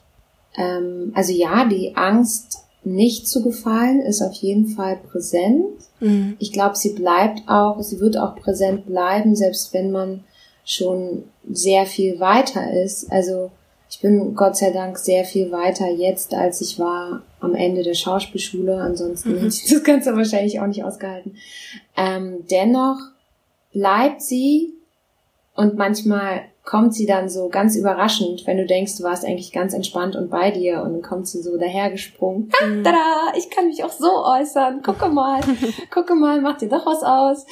[SPEAKER 2] ähm, also ja, die Angst nicht zu gefallen, ist auf jeden Fall präsent. Mhm. Ich glaube, sie bleibt auch, sie wird auch präsent bleiben, selbst wenn man schon sehr viel weiter ist. Also ich bin Gott sei Dank sehr viel weiter jetzt, als ich war am Ende der Schauspielschule. Ansonsten mhm. hätte ich das Ganze wahrscheinlich auch nicht ausgehalten. Ähm, dennoch bleibt sie und manchmal kommt sie dann so ganz überraschend, wenn du denkst, du warst eigentlich ganz entspannt und bei dir und dann kommt sie so dahergesprungen. Mhm. Tada, ich kann mich auch so äußern. Gucke mal, <laughs> gucke mal, mach dir doch was aus.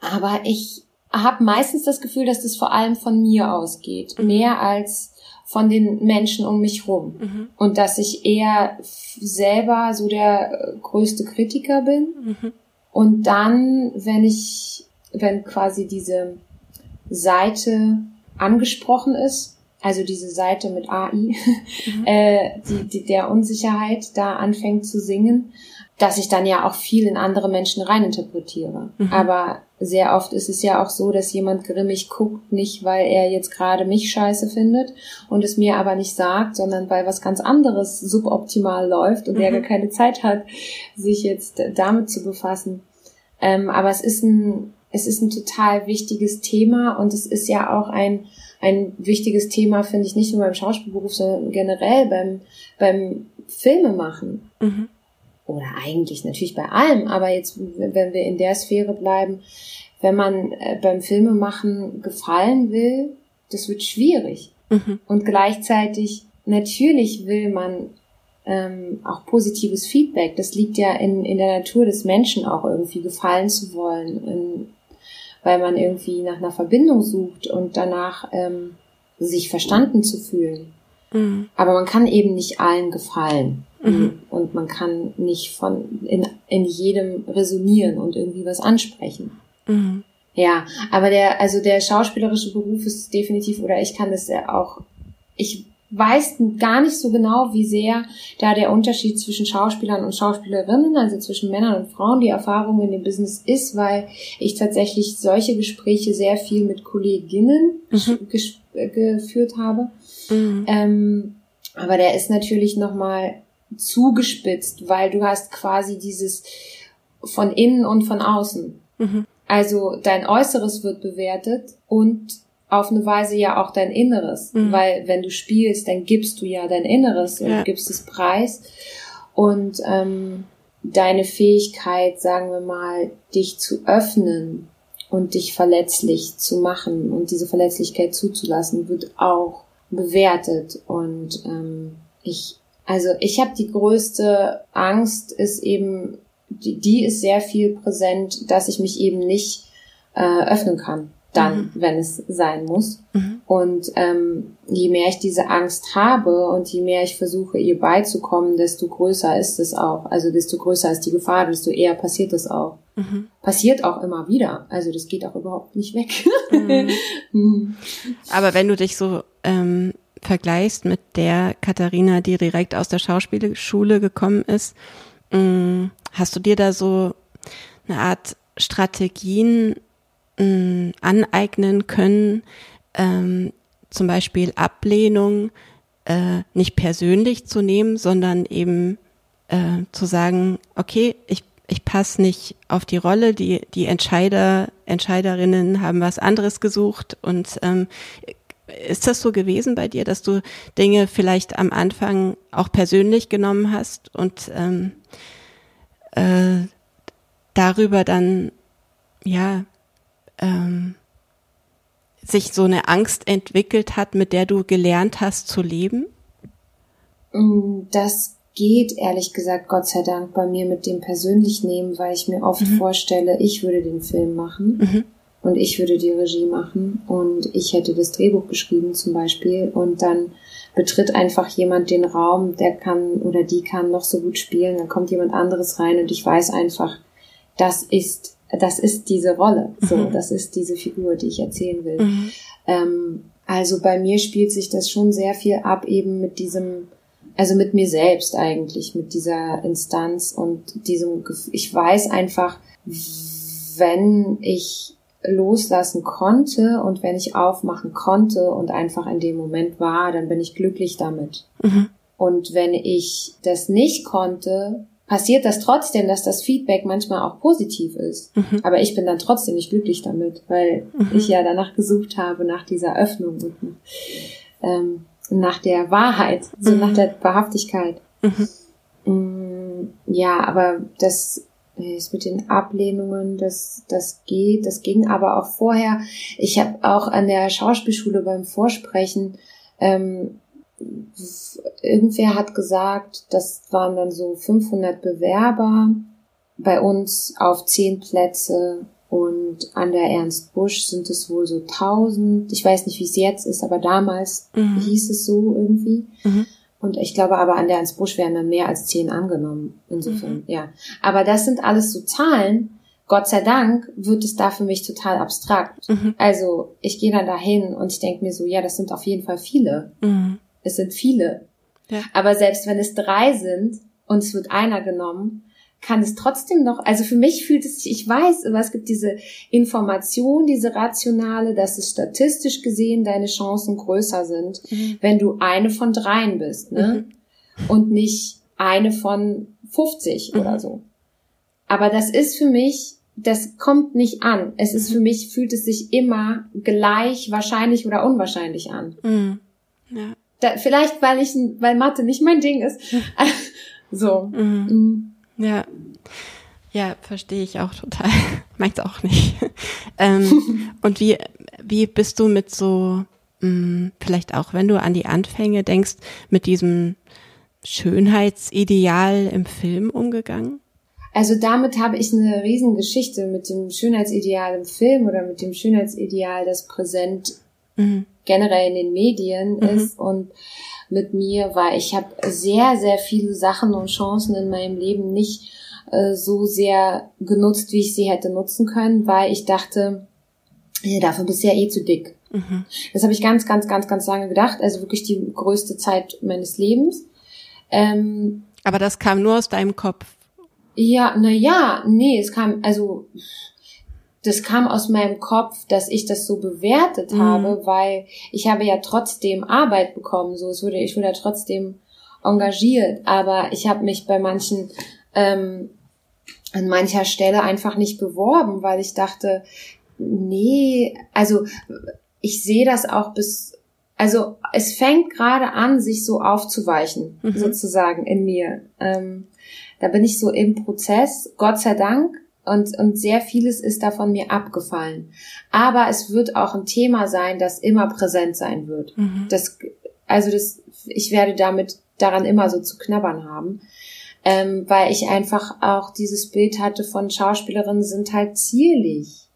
[SPEAKER 2] Aber ich habe meistens das Gefühl, dass das vor allem von mir ausgeht, mhm. mehr als von den Menschen um mich rum. Mhm. Und dass ich eher selber so der größte Kritiker bin. Mhm. Und dann, wenn ich, wenn quasi diese Seite angesprochen ist, also diese Seite mit AI, <laughs> mhm. äh, die, die, der Unsicherheit da anfängt zu singen, dass ich dann ja auch viel in andere Menschen reininterpretiere. Mhm. Aber sehr oft ist es ja auch so, dass jemand grimmig guckt, nicht weil er jetzt gerade mich scheiße findet und es mir aber nicht sagt, sondern weil was ganz anderes suboptimal läuft und mhm. er gar keine Zeit hat, sich jetzt damit zu befassen. Ähm, aber es ist ein, es ist ein total wichtiges Thema und es ist ja auch ein, ein wichtiges Thema, finde ich, nicht nur beim Schauspielberuf, sondern generell beim, beim Filmemachen. Mhm. Oder eigentlich natürlich bei allem, aber jetzt, wenn wir in der Sphäre bleiben, wenn man äh, beim Filmemachen gefallen will, das wird schwierig. Mhm. Und gleichzeitig, natürlich will man ähm, auch positives Feedback. Das liegt ja in, in der Natur des Menschen auch irgendwie gefallen zu wollen. In, weil man irgendwie nach einer Verbindung sucht und danach ähm, sich verstanden zu fühlen. Mhm. Aber man kann eben nicht allen gefallen. Mhm. Und man kann nicht von in, in jedem resonieren und irgendwie was ansprechen. Mhm. Ja, aber der, also der schauspielerische Beruf ist definitiv, oder ich kann das ja auch, ich weiß gar nicht so genau, wie sehr da der Unterschied zwischen Schauspielern und Schauspielerinnen, also zwischen Männern und Frauen, die Erfahrung in dem Business ist, weil ich tatsächlich solche Gespräche sehr viel mit Kolleginnen mhm. geführt habe. Mhm. Ähm, aber der ist natürlich nochmal zugespitzt, weil du hast quasi dieses von innen und von außen. Mhm. Also dein Äußeres wird bewertet und auf eine Weise ja auch dein Inneres, mhm. weil wenn du spielst, dann gibst du ja dein Inneres und ja. gibst es preis und ähm, deine Fähigkeit, sagen wir mal, dich zu öffnen und dich verletzlich zu machen und diese Verletzlichkeit zuzulassen, wird auch bewertet und ähm, ich also ich habe die größte Angst ist eben die, die ist sehr viel präsent, dass ich mich eben nicht äh, öffnen kann dann, mhm. wenn es sein muss. Mhm. Und ähm, je mehr ich diese Angst habe und je mehr ich versuche, ihr beizukommen, desto größer ist es auch. Also desto größer ist die Gefahr, desto eher passiert es auch. Mhm. Passiert auch immer wieder. Also das geht auch überhaupt nicht weg.
[SPEAKER 1] Mhm. <laughs> Mhm. Aber wenn du dich so ähm, vergleichst mit der Katharina, die direkt aus der Schauspielschule gekommen ist, mh, mm, hast du dir da so eine Art Strategien mh, aneignen können, ähm, zum Beispiel Ablehnung äh, nicht persönlich zu nehmen, sondern eben äh, zu sagen, okay, ich, ich passe nicht auf die Rolle, die, die Entscheider, Entscheiderinnen haben was anderes gesucht. Und ähm, ist das so gewesen bei dir, dass du Dinge vielleicht am Anfang auch persönlich genommen hast und ähm, äh, darüber dann ja ähm, sich so eine Angst entwickelt hat, mit der du gelernt hast zu leben?
[SPEAKER 2] Mm, das geht ehrlich gesagt Gott sei Dank bei mir mit dem persönlich nehmen, weil ich mir oft mhm. vorstelle, ich würde den Film machen mhm. und ich würde die Regie machen und ich hätte das Drehbuch geschrieben zum Beispiel und dann betritt einfach jemand den Raum, der kann oder die kann noch so gut spielen, dann kommt jemand anderes rein und ich weiß einfach, das ist das ist diese Rolle, so, mhm. das ist diese Figur, die ich erzählen will. Mhm. Ähm, also bei mir spielt sich das schon sehr viel ab, eben mit diesem, also mit mir selbst eigentlich, mit dieser Instanz und diesem, ich weiß einfach, wenn ich loslassen konnte und wenn ich aufmachen konnte und einfach in dem Moment war, dann bin ich glücklich damit. Mhm. Und wenn ich das nicht konnte, passiert das trotzdem, dass das Feedback manchmal auch positiv ist. Mhm. Aber ich bin dann trotzdem nicht glücklich damit, weil mhm. ich ja danach gesucht habe, nach dieser Öffnung und ähm, nach der Wahrheit, so mhm. nach der Wahrhaftigkeit. Mhm. Mm, ja, aber das ist mit den Ablehnungen, das, das geht, das ging aber auch vorher. Ich habe auch an der Schauspielschule beim Vorsprechen ähm, irgendwer hat gesagt, das waren dann so 500 Bewerber bei uns auf 10 Plätze und an der Ernst Busch sind es wohl so 1000. Ich weiß nicht, wie es jetzt ist, aber damals mhm. hieß es so irgendwie. Mhm. Und ich glaube aber an der Ernst Busch werden dann mehr als 10 angenommen. Insofern, mhm. ja. Aber das sind alles so Zahlen. Gott sei Dank wird es da für mich total abstrakt. Mhm. Also ich gehe dann dahin und ich denke mir so, ja, das sind auf jeden Fall viele. Mhm. Es sind viele. Ja. Aber selbst wenn es drei sind und es wird einer genommen, kann es trotzdem noch, also für mich fühlt es sich, ich weiß, aber es gibt diese Information, diese rationale, dass es statistisch gesehen deine Chancen größer sind, mhm. wenn du eine von dreien bist, ne? Mhm. Und nicht eine von 50 mhm. oder so. Aber das ist für mich, das kommt nicht an. Es ist mhm. für mich, fühlt es sich immer gleich wahrscheinlich oder unwahrscheinlich an. Mhm. Ja. Da, vielleicht, weil ich, weil Mathe nicht mein Ding ist. <laughs> so.
[SPEAKER 1] Mhm. Mhm. Ja. Ja, verstehe ich auch total. <laughs> Meins auch nicht. <laughs> ähm, und wie, wie bist du mit so, mh, mm, vielleicht auch, wenn du an die Anfänge denkst, mit diesem Schönheitsideal im Film umgegangen?
[SPEAKER 2] Also damit habe ich eine Riesengeschichte mit dem Schönheitsideal im Film oder mit dem Schönheitsideal, das präsent mhm generell in den Medien mhm. ist und mit mir, weil ich habe sehr, sehr viele Sachen und Chancen in meinem Leben nicht äh, so sehr genutzt, wie ich sie hätte nutzen können, weil ich dachte, ja, dafür bist du ja eh zu dick. Mhm. Das habe ich ganz, ganz, ganz, ganz lange gedacht. Also wirklich die größte Zeit meines Lebens.
[SPEAKER 1] Ähm, Aber das kam nur aus deinem Kopf.
[SPEAKER 2] Ja, na ja, nee, es kam, also das kam aus meinem Kopf, dass ich das so bewertet mhm. habe, weil ich habe ja trotzdem Arbeit bekommen, so es wurde, ich wurde ja trotzdem engagiert, aber ich habe mich bei manchen ähm, an mancher Stelle einfach nicht beworben, weil ich dachte, nee, also ich sehe das auch bis, also es fängt gerade an, sich so aufzuweichen, mhm. sozusagen in mir. Ähm, da bin ich so im Prozess, Gott sei Dank, und, und sehr vieles ist davon mir abgefallen. Aber es wird auch ein Thema sein, das immer präsent sein wird. Mhm. Das, also das, ich werde damit daran immer so zu knabbern haben. Ähm, weil ich einfach auch dieses Bild hatte von Schauspielerinnen sind halt zierlich.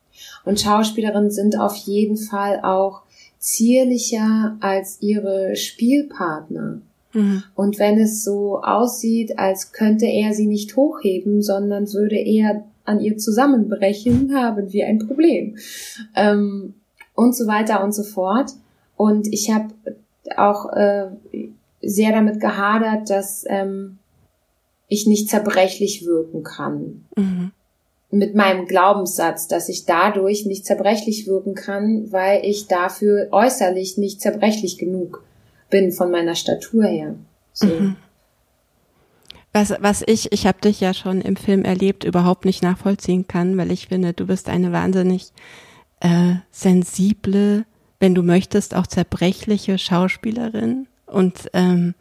[SPEAKER 2] Und Schauspielerinnen sind auf jeden Fall auch zierlicher als ihre Spielpartner. Mhm. Und wenn es so aussieht, als könnte er sie nicht hochheben, sondern würde er an ihr zusammenbrechen, haben wir ein Problem. Ähm, und so weiter und so fort. Und ich habe auch äh, sehr damit gehadert, dass ähm, ich nicht zerbrechlich wirken kann. Mhm. Mit meinem Glaubenssatz, dass ich dadurch nicht zerbrechlich wirken kann, weil ich dafür äußerlich nicht zerbrechlich genug bin von meiner Statur her. So. Mhm.
[SPEAKER 1] Was, was ich, ich habe dich ja schon im Film erlebt, überhaupt nicht nachvollziehen kann, weil ich finde, du bist eine wahnsinnig äh, sensible, wenn du möchtest, auch zerbrechliche Schauspielerin. Und ähm,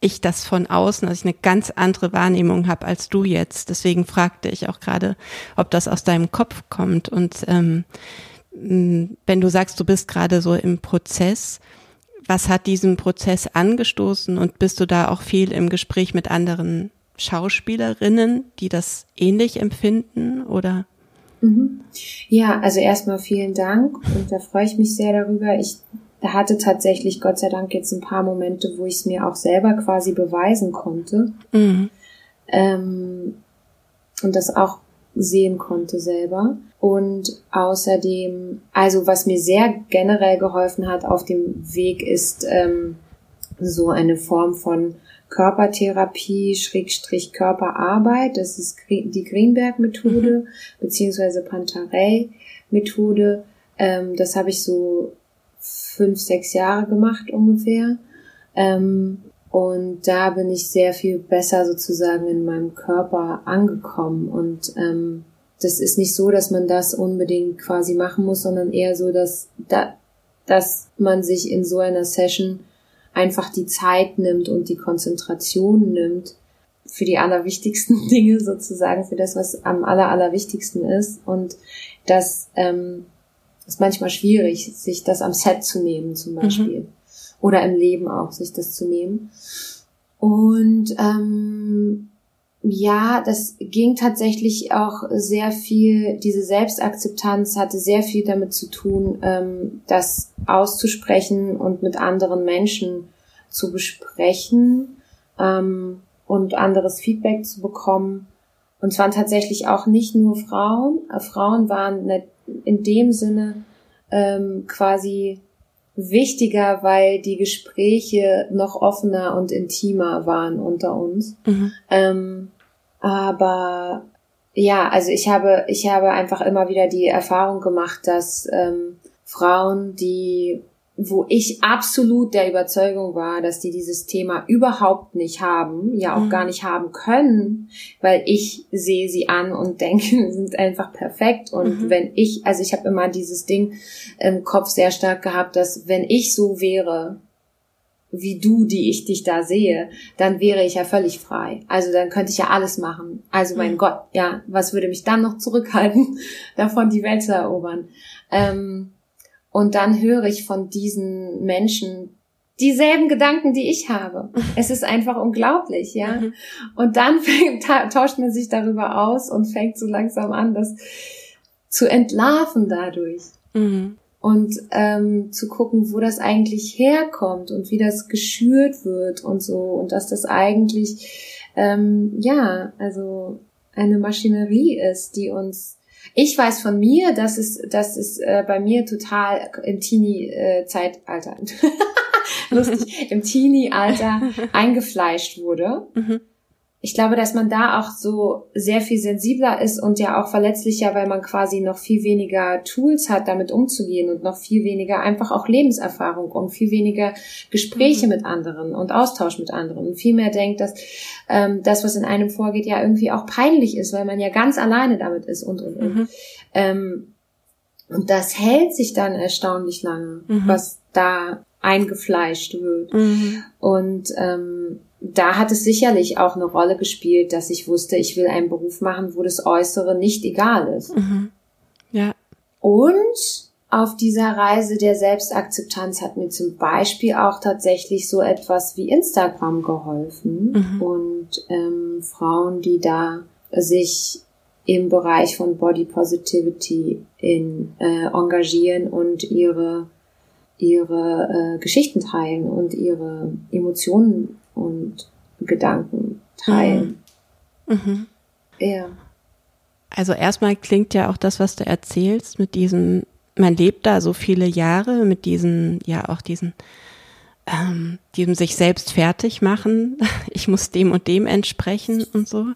[SPEAKER 1] ich das von außen, also ich eine ganz andere Wahrnehmung habe als du jetzt. Deswegen fragte ich auch gerade, ob das aus deinem Kopf kommt. Und ähm, wenn du sagst, du bist gerade so im Prozess, was hat diesen Prozess angestoßen und bist du da auch viel im Gespräch mit anderen Schauspielerinnen, die das ähnlich empfinden oder?
[SPEAKER 2] Mhm. Ja, also erstmal vielen Dank und da freue ich mich sehr darüber. Ich hatte tatsächlich Gott sei Dank jetzt ein paar Momente, wo ich es mir auch selber quasi beweisen konnte. Mhm. Ähm, und das auch sehen konnte selber. Und außerdem, also was mir sehr generell geholfen hat auf dem Weg ist ähm, so eine Form von Körpertherapie, Schrägstrich Körperarbeit. Das ist die Greenberg-Methode, mhm. beziehungsweise Pantarei-Methode. Ähm, das habe ich so fünf, sechs Jahre gemacht ungefähr. Ähm, und da bin ich sehr viel besser sozusagen in meinem Körper angekommen. Und ähm, das ist nicht so, dass man das unbedingt quasi machen muss, sondern eher so, dass, da, dass man sich in so einer Session einfach die Zeit nimmt und die Konzentration nimmt für die allerwichtigsten <laughs> Dinge sozusagen, für das, was am aller, allerwichtigsten ist. Und das ähm, ist manchmal schwierig, sich das am Set zu nehmen zum Beispiel. Mhm. Oder im Leben auch, sich das zu nehmen. Und ähm, ja, das ging tatsächlich auch sehr viel, diese Selbstakzeptanz hatte sehr viel damit zu tun, ähm, das auszusprechen und mit anderen Menschen zu besprechen ähm, und anderes Feedback zu bekommen. Und zwar tatsächlich auch nicht nur Frauen. Äh, Frauen waren in dem Sinne ähm, quasi wichtiger, weil die Gespräche noch offener und intimer waren unter uns. Mhm. Ähm, aber ja, also ich habe, ich habe einfach immer wieder die Erfahrung gemacht, dass ähm, Frauen, die wo ich absolut der Überzeugung war, dass die dieses Thema überhaupt nicht haben, ja auch mhm. gar nicht haben können, weil ich sehe sie an und <laughs> denke, sie sind einfach perfekt. Und mhm. wenn ich, also ich habe immer dieses Ding im Kopf sehr stark gehabt, dass wenn ich so wäre, wie du, die ich dich da sehe, dann wäre ich ja völlig frei. Also dann könnte ich ja alles machen. Also mein mhm. Gott, ja, was würde mich dann noch zurückhalten, <laughs> davon die Welt zu erobern? Ähm, und dann höre ich von diesen Menschen dieselben Gedanken, die ich habe. <laughs> Es ist einfach unglaublich, ja. Mhm. Und dann fängt, tauscht man sich darüber aus und fängt so langsam an, das zu entlarven dadurch. Mhm. Und ähm, zu gucken, wo das eigentlich herkommt und wie das geschürt wird und so. Und dass das eigentlich, ähm, ja, also eine Maschinerie ist, die uns Ich weiß von mir, dass es, dass es äh, bei mir total im Teenie-Zeitalter, <laughs> lustig, im Teenie-Alter <laughs> eingefleischt wurde. Mhm ich glaube, dass man da auch so sehr viel sensibler ist und ja auch verletzlicher, weil man quasi noch viel weniger Tools hat, damit umzugehen und noch viel weniger einfach auch Lebenserfahrung und viel weniger Gespräche mhm. mit anderen und Austausch mit anderen und viel mehr denkt, dass ähm, das, was in einem vorgeht, ja irgendwie auch peinlich ist, weil man ja ganz alleine damit ist und und und. Mhm. Ähm, und das hält sich dann erstaunlich lange, mhm. was da eingefleischt wird. Mhm. Und ähm, da hat es sicherlich auch eine Rolle gespielt, dass ich wusste, ich will einen Beruf machen, wo das Äußere nicht egal ist. Mhm.
[SPEAKER 1] Ja.
[SPEAKER 2] Und auf dieser Reise der Selbstakzeptanz hat mir zum Beispiel auch tatsächlich so etwas wie Instagram geholfen mhm. und ähm, Frauen, die da sich im Bereich von Body Positivity in, äh, engagieren und ihre ihre äh, Geschichten teilen und ihre Emotionen und Gedanken teilen. Mhm. Mhm. Ja.
[SPEAKER 1] Also erstmal klingt ja auch das, was du erzählst, mit diesem, man lebt da so viele Jahre mit diesen, ja auch diesen, ähm, diesem sich selbst fertig machen. <laughs> Ich muss dem und dem entsprechen und so.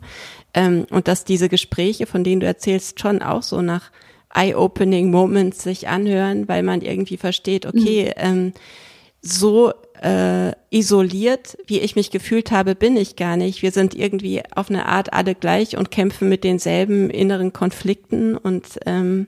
[SPEAKER 1] Ähm, und dass diese Gespräche, von denen du erzählst, schon auch so nach eye-opening Moments sich anhören, weil man irgendwie versteht, okay, mhm. ähm, so äh, isoliert, wie ich mich gefühlt habe, bin ich gar nicht. Wir sind irgendwie auf eine Art alle gleich und kämpfen mit denselben inneren Konflikten und ähm,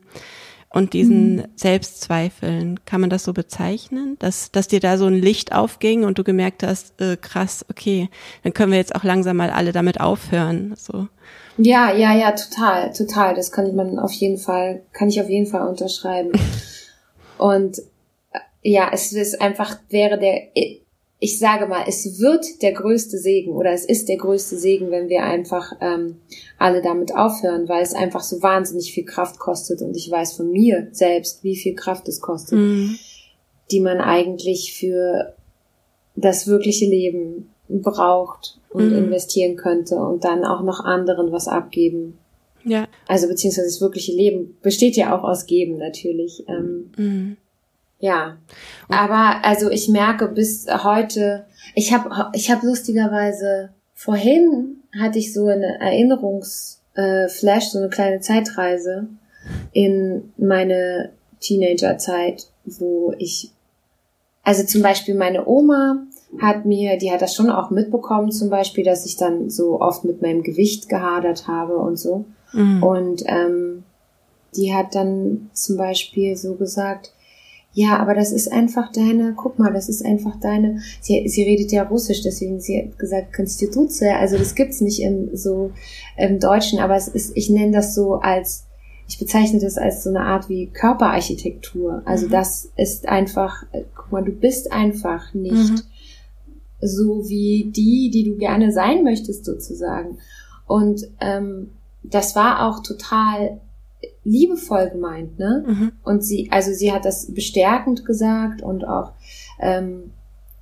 [SPEAKER 1] und diesen mhm. Selbstzweifeln. Kann man das so bezeichnen? Dass, dass dir da so ein Licht aufging und du gemerkt hast, äh, krass, okay, dann können wir jetzt auch langsam mal alle damit aufhören. So.
[SPEAKER 2] Ja, ja, ja, total, total. Das kann man auf jeden Fall, kann ich auf jeden Fall unterschreiben. <laughs> Und ja, es ist einfach, wäre der, ich sage mal, es wird der größte Segen oder es ist der größte Segen, wenn wir einfach ähm, alle damit aufhören, weil es einfach so wahnsinnig viel Kraft kostet und ich weiß von mir selbst, wie viel Kraft es kostet, mhm. die man eigentlich für das wirkliche Leben braucht und mhm. investieren könnte und dann auch noch anderen was abgeben.
[SPEAKER 1] Ja.
[SPEAKER 2] Also beziehungsweise das wirkliche Leben besteht ja auch aus Geben natürlich. Ähm, mhm. Ja. Aber also ich merke bis heute, ich habe ich hab lustigerweise vorhin hatte ich so eine Erinnerungsflash, äh, so eine kleine Zeitreise in meine Teenagerzeit, wo ich also zum Beispiel meine Oma hat mir, die hat das schon auch mitbekommen, zum Beispiel, dass ich dann so oft mit meinem Gewicht gehadert habe und so. Mhm. Und ähm, die hat dann zum Beispiel so gesagt, ja, aber das ist einfach deine, guck mal, das ist einfach deine, sie, sie redet ja Russisch, deswegen sie hat gesagt Konstitution, also das gibt's nicht im so im Deutschen, aber es ist, ich nenne das so als, ich bezeichne das als so eine Art wie Körperarchitektur. Also mhm. das ist einfach, guck mal, du bist einfach nicht mhm so wie die, die du gerne sein möchtest sozusagen. Und ähm, das war auch total liebevoll gemeint, ne? Mhm. Und sie, also sie hat das bestärkend gesagt und auch ähm,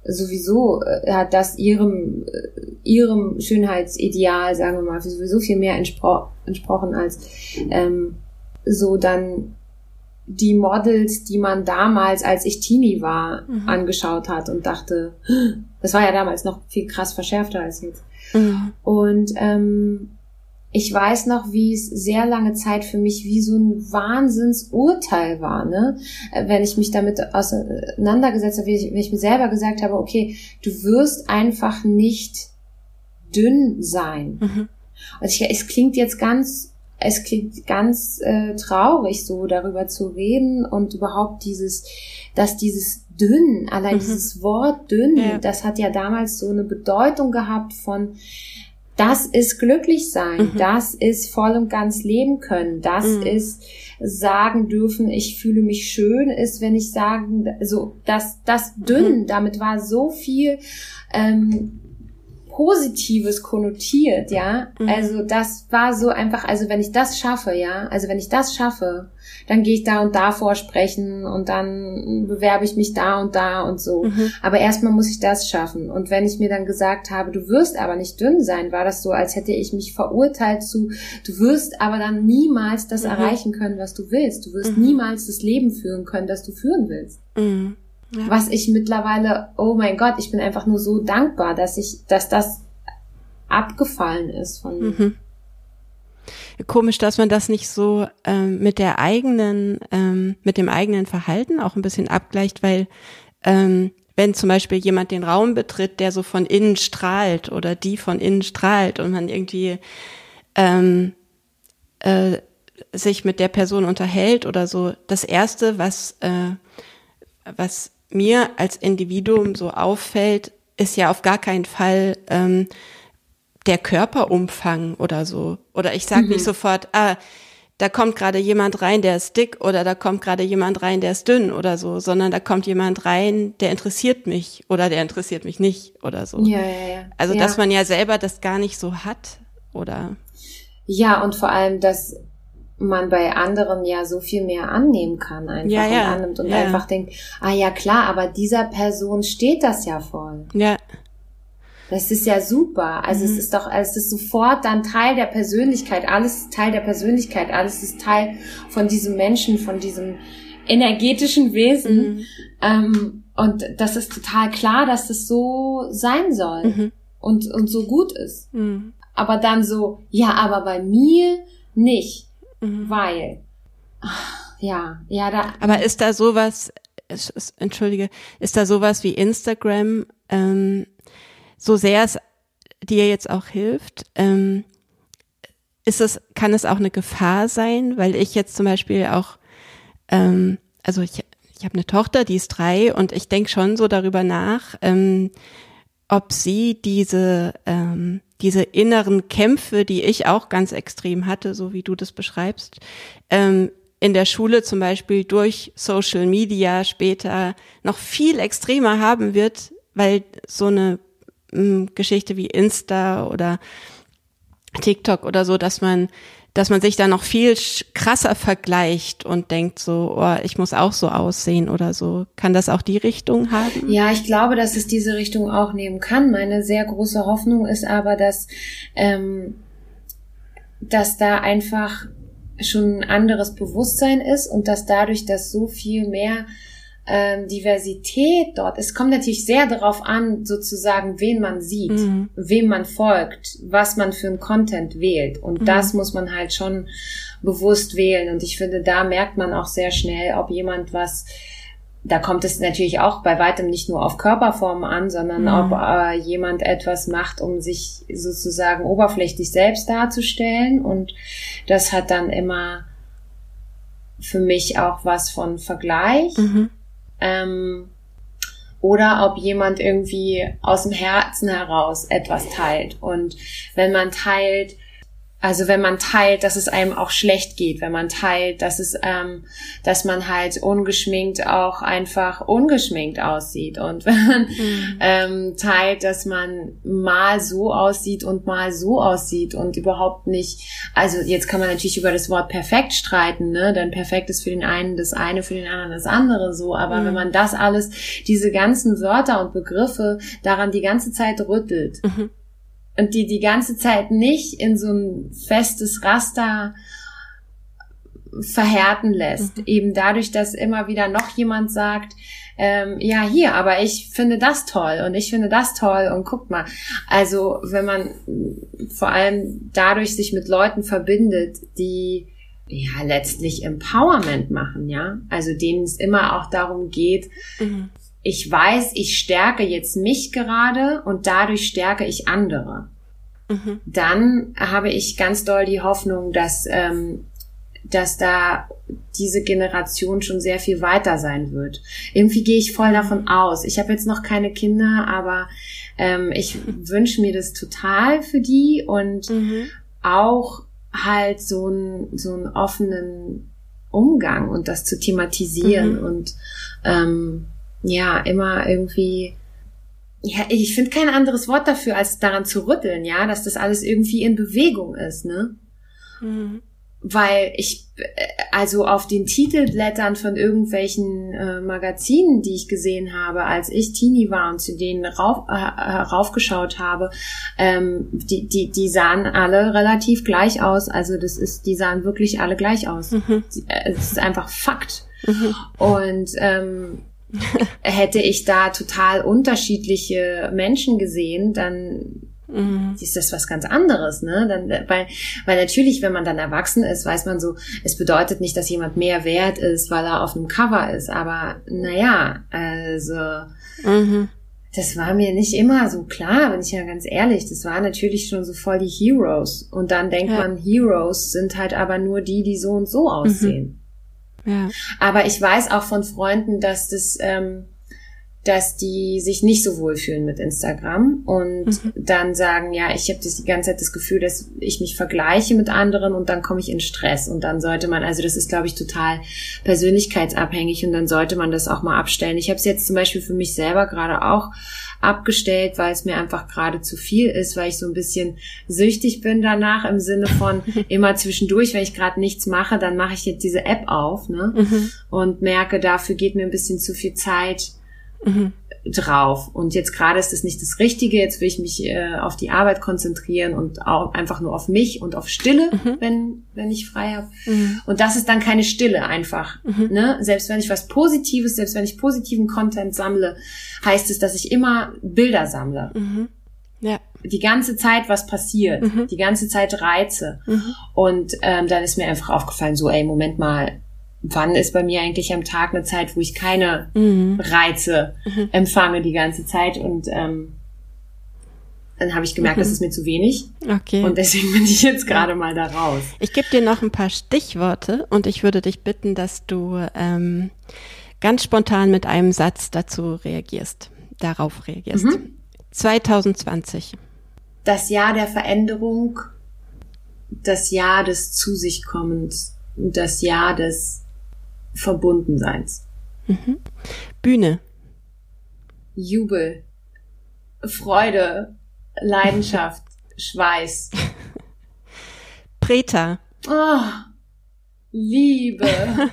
[SPEAKER 2] sowieso äh, hat das ihrem äh, ihrem Schönheitsideal, sagen wir mal, sowieso viel mehr entspro entsprochen als ähm, so dann die Models, die man damals, als ich Teenie war, mhm. angeschaut hat und dachte, das war ja damals noch viel krass verschärfter als jetzt. Mhm. Und ähm, ich weiß noch, wie es sehr lange Zeit für mich wie so ein Wahnsinnsurteil war, ne? Wenn ich mich damit auseinandergesetzt habe, wenn ich mir selber gesagt habe, okay, du wirst einfach nicht dünn sein. Mhm. Und ich, es klingt jetzt ganz es klingt ganz äh, traurig, so darüber zu reden und überhaupt dieses, dass dieses dünn, allein mhm. dieses Wort dünn, ja. das hat ja damals so eine Bedeutung gehabt von, das ist glücklich sein, mhm. das ist voll und ganz leben können, das mhm. ist sagen dürfen, ich fühle mich schön, ist, wenn ich sagen, so, das, das dünn, mhm. damit war so viel, ähm, Positives konnotiert, ja. Mhm. Also das war so einfach, also wenn ich das schaffe, ja, also wenn ich das schaffe, dann gehe ich da und da vorsprechen und dann bewerbe ich mich da und da und so. Mhm. Aber erstmal muss ich das schaffen. Und wenn ich mir dann gesagt habe, du wirst aber nicht dünn sein, war das so, als hätte ich mich verurteilt zu, du wirst aber dann niemals das mhm. erreichen können, was du willst. Du wirst mhm. niemals das Leben führen können, das du führen willst. Mhm. Ja. Was ich mittlerweile, oh mein Gott, ich bin einfach nur so dankbar, dass ich, dass das abgefallen ist von mir.
[SPEAKER 1] Komisch, dass man das nicht so ähm, mit der eigenen, ähm, mit dem eigenen Verhalten auch ein bisschen abgleicht, weil ähm, wenn zum Beispiel jemand den Raum betritt, der so von innen strahlt oder die von innen strahlt und man irgendwie ähm, äh, sich mit der Person unterhält oder so, das erste, was äh, was mir als Individuum so auffällt, ist ja auf gar keinen Fall ähm, der Körperumfang oder so. Oder ich sage mhm. nicht sofort, ah, da kommt gerade jemand rein, der ist dick oder da kommt gerade jemand rein, der ist dünn oder so, sondern da kommt jemand rein, der interessiert mich oder der interessiert mich nicht oder so. Ja, ja, ja. Also, ja. dass man ja selber das gar nicht so hat oder.
[SPEAKER 2] Ja, und vor allem, dass man bei anderen ja so viel mehr annehmen kann einfach ja, ja. und annimmt und ja. einfach denkt, ah ja klar, aber dieser Person steht das ja voll. Ja. Das ist ja super. Also mhm. es ist doch, es ist sofort dann Teil der Persönlichkeit. Alles ist Teil der Persönlichkeit. Alles ist Teil von diesem Menschen, von diesem energetischen Wesen. Mhm. Ähm, und das ist total klar, dass das so sein soll mhm. und, und so gut ist. Mhm. Aber dann so, ja, aber bei mir nicht, mhm. weil, ja, ja, da.
[SPEAKER 1] Aber ist da sowas, entschuldige, ist da sowas wie Instagram, ähm, so sehr es dir jetzt auch hilft, ähm, ist es, kann es auch eine Gefahr sein, weil ich jetzt zum Beispiel auch, ähm, also ich, ich habe eine Tochter, die ist drei und ich denke schon so darüber nach, ähm, ob sie diese, ähm, diese inneren Kämpfe, die ich auch ganz extrem hatte, so wie du das beschreibst, ähm, in der Schule zum Beispiel durch Social Media später noch viel extremer haben wird, weil so eine Geschichte wie Insta oder TikTok oder so, dass man dass man sich da noch viel krasser vergleicht und denkt so, oh, ich muss auch so aussehen oder so. Kann das auch die Richtung haben?
[SPEAKER 2] Ja, ich glaube, dass es diese Richtung auch nehmen kann. Meine sehr große Hoffnung ist aber, dass, ähm, dass da einfach schon ein anderes Bewusstsein ist und dass dadurch, dass so viel mehr ähm, Diversität dort. Es kommt natürlich sehr darauf an, sozusagen, wen man sieht, mhm. wem man folgt, was man für ein Content wählt. Und mhm. das muss man halt schon bewusst wählen. Und ich finde, da merkt man auch sehr schnell, ob jemand was da kommt es natürlich auch bei weitem nicht nur auf Körperformen an, sondern mhm. ob äh, jemand etwas macht, um sich sozusagen oberflächlich selbst darzustellen. Und das hat dann immer für mich auch was von Vergleich. Mhm ähm, oder ob jemand irgendwie aus dem Herzen heraus etwas teilt. Und wenn man teilt, also wenn man teilt, dass es einem auch schlecht geht, wenn man teilt, dass es, ähm, dass man halt ungeschminkt auch einfach ungeschminkt aussieht und <laughs> wenn man mhm. ähm, teilt, dass man mal so aussieht und mal so aussieht und überhaupt nicht, also jetzt kann man natürlich über das Wort perfekt streiten, ne? Denn perfekt ist für den einen das eine, für den anderen das andere so, aber mhm. wenn man das alles, diese ganzen Wörter und Begriffe daran die ganze Zeit rüttelt, mhm und die die ganze Zeit nicht in so ein festes Raster verhärten lässt. Mhm. Eben dadurch, dass immer wieder noch jemand sagt, ähm, ja, hier, aber ich finde das toll und ich finde das toll und guck mal. Also, wenn man vor allem dadurch sich mit Leuten verbindet, die ja letztlich Empowerment machen, ja, also denen es immer auch darum geht, mhm ich weiß, ich stärke jetzt mich gerade und dadurch stärke ich andere. Mhm. Dann habe ich ganz doll die Hoffnung, dass, ähm, dass da diese Generation schon sehr viel weiter sein wird. Irgendwie gehe ich voll davon aus. Ich habe jetzt noch keine Kinder, aber ähm, ich <laughs> wünsche mir das total für die und mhm. auch halt so einen so einen offenen Umgang und das zu thematisieren mhm. und ähm, ja, immer irgendwie, ja, ich finde kein anderes Wort dafür, als daran zu rütteln, ja, dass das alles irgendwie in Bewegung ist, ne? Mhm. weil ich also auf den Titelblättern von irgendwelchen äh, Magazinen, die ich gesehen habe, als ich Teenie war und zu denen rauf, äh, raufgeschaut habe, ähm, die, die, die sahen alle relativ gleich aus. Also das ist, die sahen wirklich alle gleich aus. Mhm. Äh, es ist einfach Fakt. Mhm. Und ähm, <laughs> hätte ich da total unterschiedliche Menschen gesehen, dann Mhm. ist das was ganz anderes, ne? Dann, weil, weil natürlich, wenn man dann erwachsen ist, weiß man so, es bedeutet nicht, dass jemand mehr wert ist, weil er auf einem Cover ist. Aber naja, also mhm. das war mir nicht immer so klar, bin ich ja ganz ehrlich. Das war natürlich schon so voll die Heroes. Und dann denkt ja. man, Heroes sind halt aber nur die, die so und so aussehen. Mhm. Ja. Aber ich weiß auch von Freunden, dass das ähm, dass die sich nicht so wohlfühlen mit Instagram und mhm. dann sagen, ja, ich habe die ganze Zeit das Gefühl, dass ich mich vergleiche mit anderen und dann komme ich in Stress und dann sollte man, also das ist, glaube ich, total persönlichkeitsabhängig und dann sollte man das auch mal abstellen. Ich habe es jetzt zum Beispiel für mich selber gerade auch abgestellt, weil es mir einfach gerade zu viel ist, weil ich so ein bisschen süchtig bin danach im Sinne von <laughs> immer zwischendurch, wenn ich gerade nichts mache, dann mache ich jetzt diese App auf ne? Mhm. und merke, dafür geht mir ein bisschen zu viel Zeit mhm. drauf. Und jetzt gerade ist es nicht das Richtige. Jetzt will ich mich äh, auf die Arbeit konzentrieren und auch einfach nur auf mich und auf Stille, mhm. wenn, wenn ich frei habe. Mhm. Und das ist dann keine Stille einfach. Mhm. Ne? Selbst wenn ich was Positives, selbst wenn ich positiven Content sammle, heißt es, dass ich immer Bilder sammle. Mhm. Ja. Die ganze Zeit was passiert, mhm. die ganze Zeit Reize. Und ähm, dann ist mir einfach aufgefallen, so, ey, Moment mal, wann ist bei mir eigentlich am Tag eine Zeit, wo ich keine mhm. Reize mhm. empfange die ganze Zeit und ähm, dann habe ich gemerkt, mhm. das ist mir zu wenig. Okay. Und deswegen bin ich jetzt gerade mal da raus.
[SPEAKER 1] Ich gebe dir noch ein paar Stichworte und ich würde dich bitten, dass du ähm, ganz spontan mit einem Satz dazu reagierst, darauf reagierst. 2020. Mhm.
[SPEAKER 2] Das Jahr der Veränderung, das Jahr des Zu sich Kommens, das Jahr des Verbundenseins. Mhm.
[SPEAKER 1] Bühne.
[SPEAKER 2] Jubel, Freude, Leidenschaft, <laughs> Schweiß.
[SPEAKER 1] Preta.
[SPEAKER 2] Oh, Liebe, <laughs>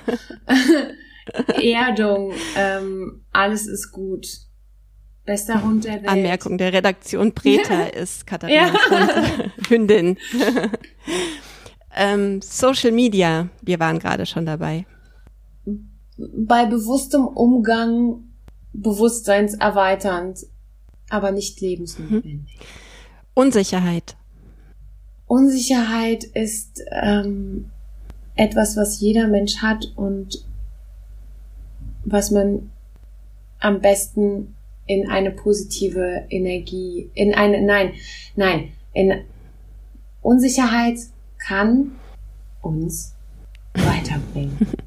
[SPEAKER 2] Erdung, ähm, alles ist gut. Bester Hund der Welt.
[SPEAKER 1] Anmerkung der Redaktion Preta <laughs> ist Katharina ja. Hündin. ähm, Social Media, wir waren gerade schon dabei
[SPEAKER 2] bei bewusstem Umgang bewusstseinserweiternd, aber nicht lebensnotwendig. Mhm.
[SPEAKER 1] Unsicherheit.
[SPEAKER 2] Unsicherheit ist ähm, etwas, was jeder Mensch hat und was man am besten in eine positive Energie, in eine, nein, nein, in Unsicherheit kann uns weiterbringen. <laughs>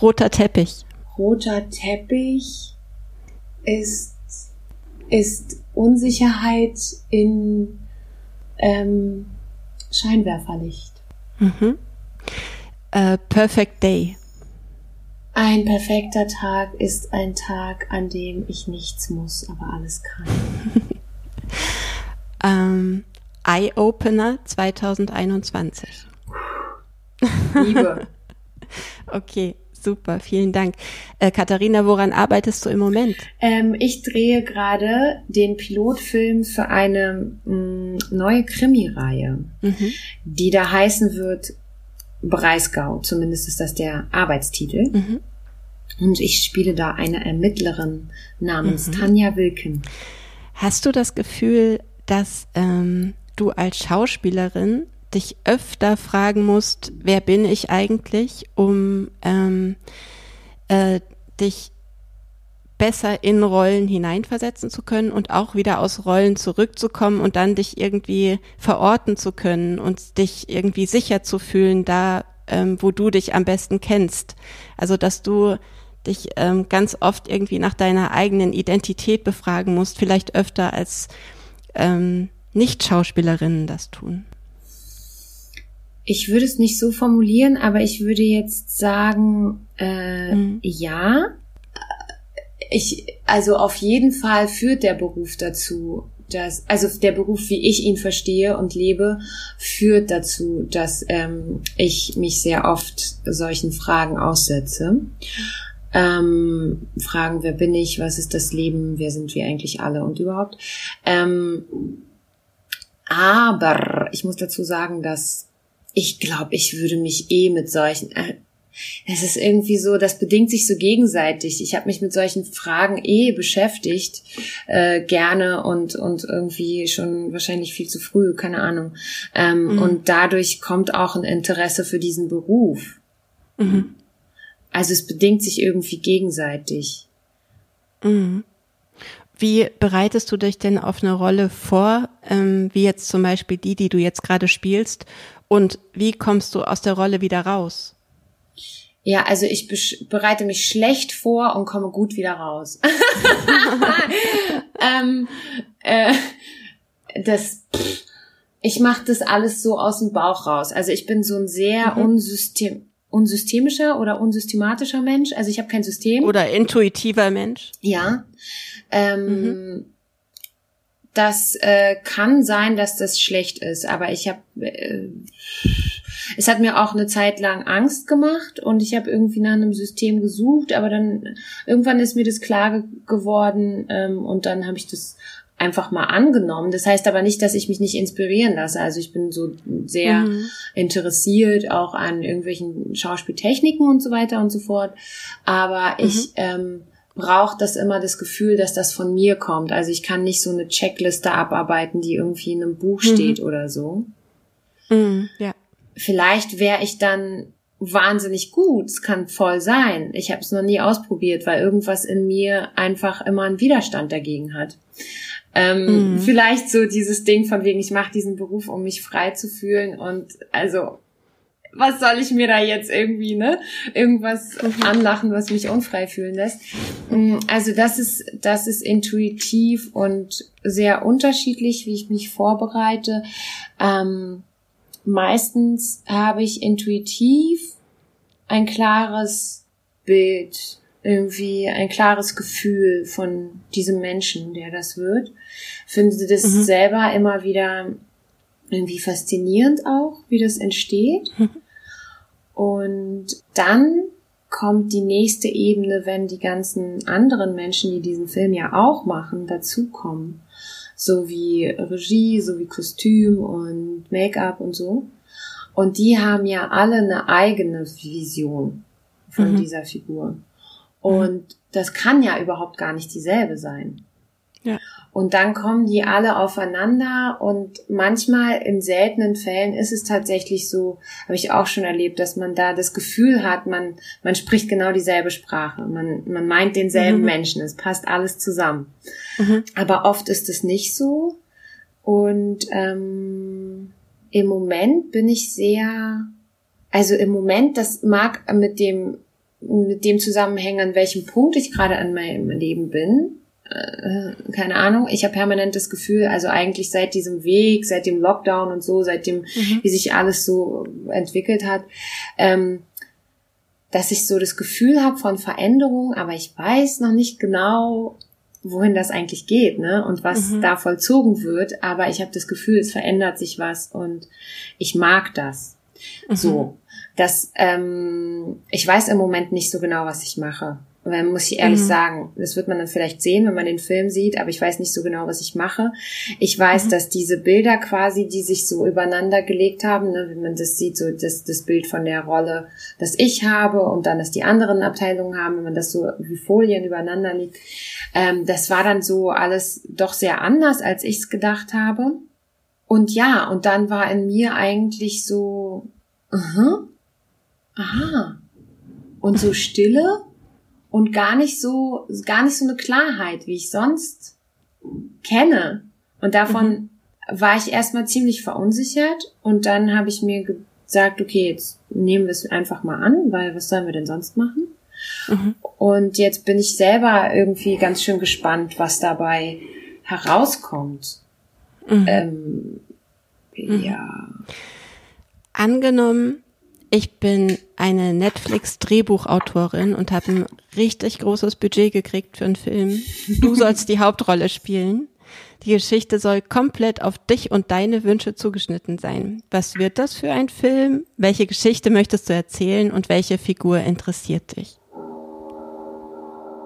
[SPEAKER 1] Roter Teppich.
[SPEAKER 2] Roter Teppich ist, ist Unsicherheit in ähm, Scheinwerferlicht. Mhm.
[SPEAKER 1] Uh, perfect Day.
[SPEAKER 2] Ein perfekter Tag ist ein Tag, an dem ich nichts muss, aber alles kann. <laughs>
[SPEAKER 1] ähm, Eye Opener 2021. Liebe. <laughs> okay. Super, vielen Dank. Äh, Katharina, woran arbeitest du im Moment?
[SPEAKER 2] Ähm, ich drehe gerade den Pilotfilm für eine mh, mm, neue Krimireihe, mhm. die da heißen wird Breisgau. Zumindest ist das der Arbeitstitel. Mhm. Und ich spiele da eine Ermittlerin namens mhm. Tanja Wilken.
[SPEAKER 1] Hast du das Gefühl, dass ähm, du als Schauspielerin dich öfter fragen musst, wer bin ich eigentlich, um ähm, äh, dich besser in Rollen hineinversetzen zu können und auch wieder aus Rollen zurückzukommen und dann dich irgendwie verorten zu können und dich irgendwie sicher zu fühlen, da ähm, wo du dich am besten kennst. Also dass du dich ähm, ganz oft irgendwie nach deiner eigenen Identität befragen musst, vielleicht öfter als ähm, Nicht-Schauspielerinnen das tun.
[SPEAKER 2] Ich würde es nicht so formulieren, aber ich würde jetzt sagen, äh, mhm. ja. Ich, also auf jeden Fall führt der Beruf dazu, dass, also der Beruf, wie ich ihn verstehe und lebe, führt dazu, dass ähm, ich mich sehr oft solchen Fragen aussetze. Ähm, Fragen, wer bin ich, was ist das Leben, wer sind wir eigentlich alle und überhaupt. Ähm, aber ich muss dazu sagen, dass ich glaube, ich würde mich eh mit solchen, äh, es ist irgendwie so, das bedingt sich so gegenseitig. Ich habe mich mit solchen Fragen eh beschäftigt, äh, gerne und, und irgendwie schon wahrscheinlich viel zu früh, keine Ahnung. Ähm, mhm. Und dadurch kommt auch ein Interesse für diesen Beruf. Mhm. Also es bedingt sich irgendwie gegenseitig.
[SPEAKER 1] Mhm. Wie bereitest du dich denn auf eine Rolle vor, ähm, wie jetzt zum Beispiel die, die du jetzt gerade spielst? Und wie kommst du aus der Rolle wieder raus?
[SPEAKER 2] Ja, also ich bereite mich schlecht vor und komme gut wieder raus. <laughs> ähm, äh, das, ich mache das alles so aus dem Bauch raus. Also ich bin so ein sehr mhm. unsystem, unsystemischer oder unsystematischer Mensch. Also ich habe kein System.
[SPEAKER 1] Oder intuitiver Mensch.
[SPEAKER 2] Ja. Ähm, mhm. Das äh, kann sein, dass das schlecht ist, aber ich habe äh, es hat mir auch eine Zeit lang Angst gemacht und ich habe irgendwie nach einem System gesucht, aber dann irgendwann ist mir das klar geworden ähm, und dann habe ich das einfach mal angenommen. Das heißt aber nicht, dass ich mich nicht inspirieren lasse. Also ich bin so sehr mhm. interessiert auch an irgendwelchen Schauspieltechniken und so weiter und so fort. Aber mhm. ich ähm, brauche das immer das Gefühl, dass das von mir kommt. Also ich kann nicht so eine Checkliste abarbeiten, die irgendwie in einem Buch mhm. steht oder so.
[SPEAKER 1] Mhm, ja
[SPEAKER 2] vielleicht wäre ich dann wahnsinnig gut. Es kann voll sein. Ich habe es noch nie ausprobiert, weil irgendwas in mir einfach immer einen Widerstand dagegen hat. Ähm, mhm. Vielleicht so dieses Ding von wegen, ich mache diesen Beruf, um mich frei zu fühlen und also was soll ich mir da jetzt irgendwie, ne? Irgendwas mhm. anlachen, was mich unfrei fühlen lässt. Mm, also das ist, das ist intuitiv und sehr unterschiedlich, wie ich mich vorbereite. Ähm, meistens habe ich intuitiv ein klares Bild, irgendwie ein klares Gefühl von diesem Menschen, der das wird. Finde das mhm. selber immer wieder irgendwie faszinierend auch, wie das entsteht. Mhm. Und dann kommt die nächste Ebene, wenn die ganzen anderen Menschen, die diesen Film ja auch machen, dazukommen so wie Regie, so wie Kostüm und Make-up und so. Und die haben ja alle eine eigene Vision von mhm. dieser Figur. Und mhm. das kann ja überhaupt gar nicht dieselbe sein. Ja. Und dann kommen die alle aufeinander und manchmal in seltenen Fällen ist es tatsächlich so, habe ich auch schon erlebt, dass man da das Gefühl hat, man, man spricht genau dieselbe Sprache, man, man meint denselben mhm. Menschen, es passt alles zusammen. Mhm. Aber oft ist es nicht so und ähm, im Moment bin ich sehr, also im Moment, das mag mit dem mit dem zusammenhängen, an welchem Punkt ich gerade an meinem Leben bin äh, keine Ahnung, ich habe permanent das Gefühl, also eigentlich seit diesem Weg, seit dem Lockdown und so, seit dem, mhm. wie sich alles so entwickelt hat, ähm, dass ich so das Gefühl habe von Veränderung, aber ich weiß noch nicht genau, wohin das eigentlich geht, ne? Und was mhm. da vollzogen wird, aber ich habe das Gefühl, es verändert sich was und ich mag das. Mhm. So, dass ähm, ich weiß im Moment nicht so genau, was ich mache. Weil muss ich ehrlich mhm. sagen, das wird man dann vielleicht sehen, wenn man den Film sieht, aber ich weiß nicht so genau, was ich mache. Ich weiß, mhm. dass diese Bilder quasi, die sich so übereinander gelegt haben, ne, wenn man das sieht, so das, das Bild von der Rolle, das ich habe und dann, dass die anderen Abteilungen haben, wenn man das so wie Folien übereinander liegt, ähm, das war dann so alles doch sehr anders, als ich es gedacht habe. Und ja, und dann war in mir eigentlich so, aha, aha, und so Stille und gar nicht so, gar nicht so eine Klarheit, wie ich sonst kenne. Und davon mhm. war ich erstmal ziemlich verunsichert und dann habe ich mir gesagt, okay, jetzt nehmen wir es einfach mal an, weil was sollen wir denn sonst machen? Mhm. Und jetzt bin ich selber irgendwie ganz schön gespannt, was dabei herauskommt. Mhm. Ähm,
[SPEAKER 1] mhm. ja. Angenommen, ich bin eine Netflix-Drehbuchautorin und habe ein richtig großes Budget gekriegt für einen Film. Du <laughs> sollst die Hauptrolle spielen. Die Geschichte soll komplett auf dich und deine Wünsche zugeschnitten sein. Was wird das für ein Film? Welche Geschichte möchtest du erzählen und welche Figur interessiert dich?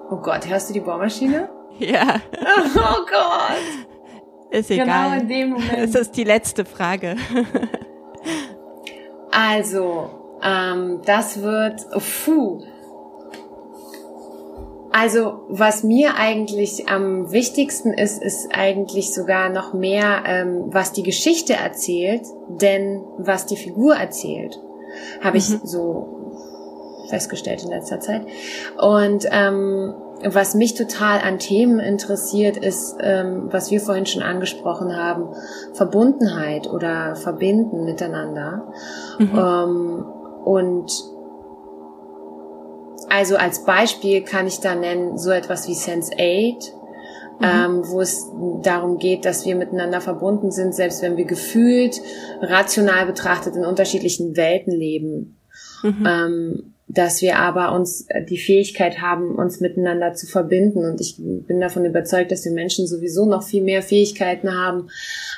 [SPEAKER 2] Oh Gott, hörst du die Bohrmaschine? <laughs>
[SPEAKER 1] Ja. <laughs>
[SPEAKER 2] Oh Gott.
[SPEAKER 1] Ist egal.
[SPEAKER 2] Genau in dem Moment.
[SPEAKER 1] Es ist die letzte Frage.
[SPEAKER 2] Also, ähm, das wird, oh, puh. Also, was mir eigentlich am wichtigsten ist, ist eigentlich sogar noch mehr, ähm, was die Geschichte erzählt, denn was die Figur erzählt, habe ich mhm. so festgestellt in letzter Zeit. Und ähm, was mich total an Themen interessiert, ist, ähm, was wir vorhin schon angesprochen haben, Verbundenheit oder Verbinden miteinander. Mhm. Ähm, und also als Beispiel kann ich da nennen so etwas wie Sense 8, mhm. ähm, wo es darum geht, dass wir miteinander verbunden sind, selbst wenn wir gefühlt, rational betrachtet in unterschiedlichen Welten leben. Mhm. Ähm, dass wir aber uns äh, die Fähigkeit haben, uns miteinander zu verbinden. Und ich bin davon überzeugt, dass wir Menschen sowieso noch viel mehr Fähigkeiten haben,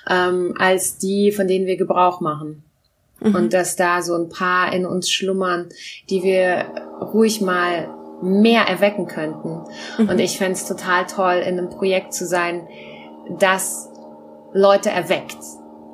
[SPEAKER 2] ähm, als die, von denen wir Gebrauch machen. Mhm. Und dass da so ein paar in uns schlummern, die wir ruhig mal mehr erwecken könnten. Mhm. Und ich fände es total toll, in einem Projekt zu sein, das Leute erweckt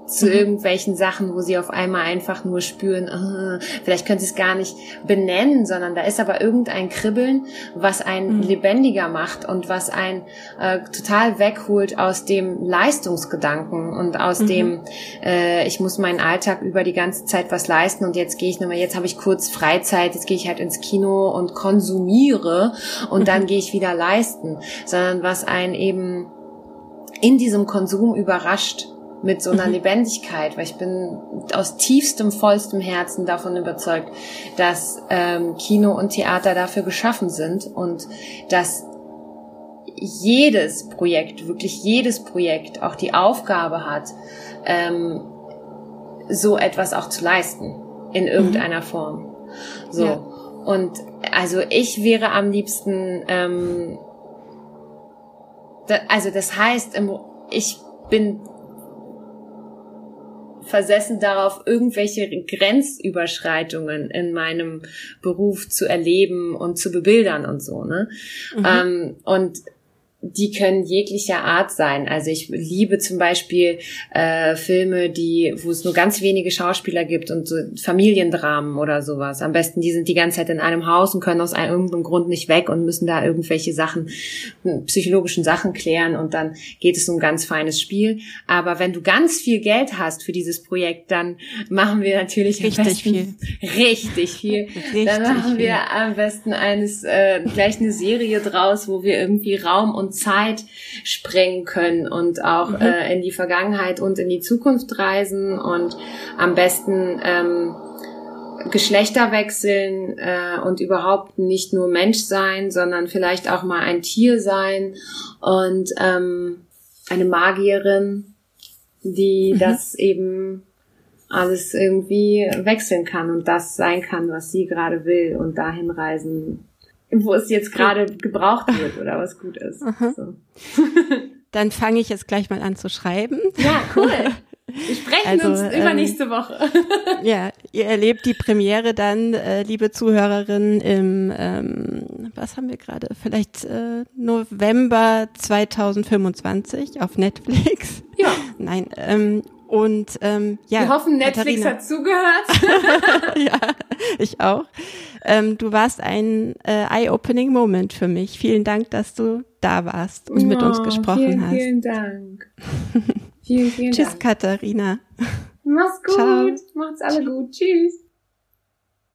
[SPEAKER 2] zu irgendwelchen Sachen, wo sie auf einmal einfach nur spüren, uh, vielleicht können sie es gar nicht benennen, sondern da ist aber irgendein Kribbeln, was einen mhm. lebendiger macht und was einen äh, total wegholt aus dem Leistungsgedanken und aus mhm. dem, äh, ich muss meinen Alltag über die ganze Zeit was leisten und jetzt gehe ich nochmal, jetzt habe ich kurz Freizeit, jetzt gehe ich halt ins Kino und konsumiere und mhm. dann gehe ich wieder leisten, sondern was einen eben in diesem Konsum überrascht mit so einer mhm. Lebendigkeit, weil ich bin aus tiefstem, vollstem Herzen davon überzeugt, dass ähm, Kino und Theater dafür geschaffen sind und dass jedes Projekt, wirklich jedes Projekt auch die Aufgabe hat, ähm, so etwas auch zu leisten in irgendeiner mhm. Form. So. Ja. Und also ich wäre am liebsten, ähm, da, also das heißt, ich bin versessen darauf, irgendwelche Grenzüberschreitungen in meinem Beruf zu erleben und zu bebildern und so, ne? Mhm. Ähm, und die können jeglicher Art sein. Also ich liebe zum Beispiel äh, Filme, die, wo es nur ganz wenige Schauspieler gibt und so Familiendramen oder sowas. Am besten, die sind die ganze Zeit in einem Haus und können aus einem, irgendeinem Grund nicht weg und müssen da irgendwelche Sachen, hm, psychologischen Sachen klären und dann geht es um ganz feines Spiel. Aber wenn du ganz viel Geld hast für dieses Projekt, dann machen wir natürlich
[SPEAKER 1] richtig viel.
[SPEAKER 2] Richtig viel. <laughs> Richtig dann machen viel. wir am besten eines äh, gleich eine Serie draus, wo wir irgendwie Raum und Zeit sprengen können und auch mhm. äh, in die Vergangenheit und in die Zukunft reisen und am besten ähm, Geschlechter wechseln äh, und überhaupt nicht nur Mensch sein, sondern vielleicht auch mal ein Tier sein und ähm, eine Magierin, die mhm. das eben alles irgendwie wechseln kann und das sein kann, was sie gerade will und dahin reisen, wo es jetzt gerade gebraucht wird oder was gut ist. So. <laughs>
[SPEAKER 1] Dann fange ich jetzt gleich mal an zu schreiben.
[SPEAKER 2] Ja, cool. Wir sprechen also, uns ähm, übernächste Woche. <laughs>
[SPEAKER 1] ja, ihr erlebt die Premiere dann, äh, liebe Zuhörerinnen, im, ähm, was haben wir gerade, vielleicht äh, November 2025 auf Netflix.
[SPEAKER 2] Ja. <laughs>
[SPEAKER 1] Nein, ähm, und ähm, ja.
[SPEAKER 2] Wir hoffen, Netflix Katharina. hat zugehört. <laughs>
[SPEAKER 1] ja, ich auch. Ähm, du warst ein äh, eye-opening Moment für mich. Vielen Dank, dass du da warst und oh, mit uns gesprochen
[SPEAKER 2] vielen,
[SPEAKER 1] hast.
[SPEAKER 2] Vielen Dank. vielen, vielen <laughs>
[SPEAKER 1] Tschüss,
[SPEAKER 2] Dank.
[SPEAKER 1] Katharina.
[SPEAKER 2] Mach's gut. Ciao. Macht's alle gut. Tschüss.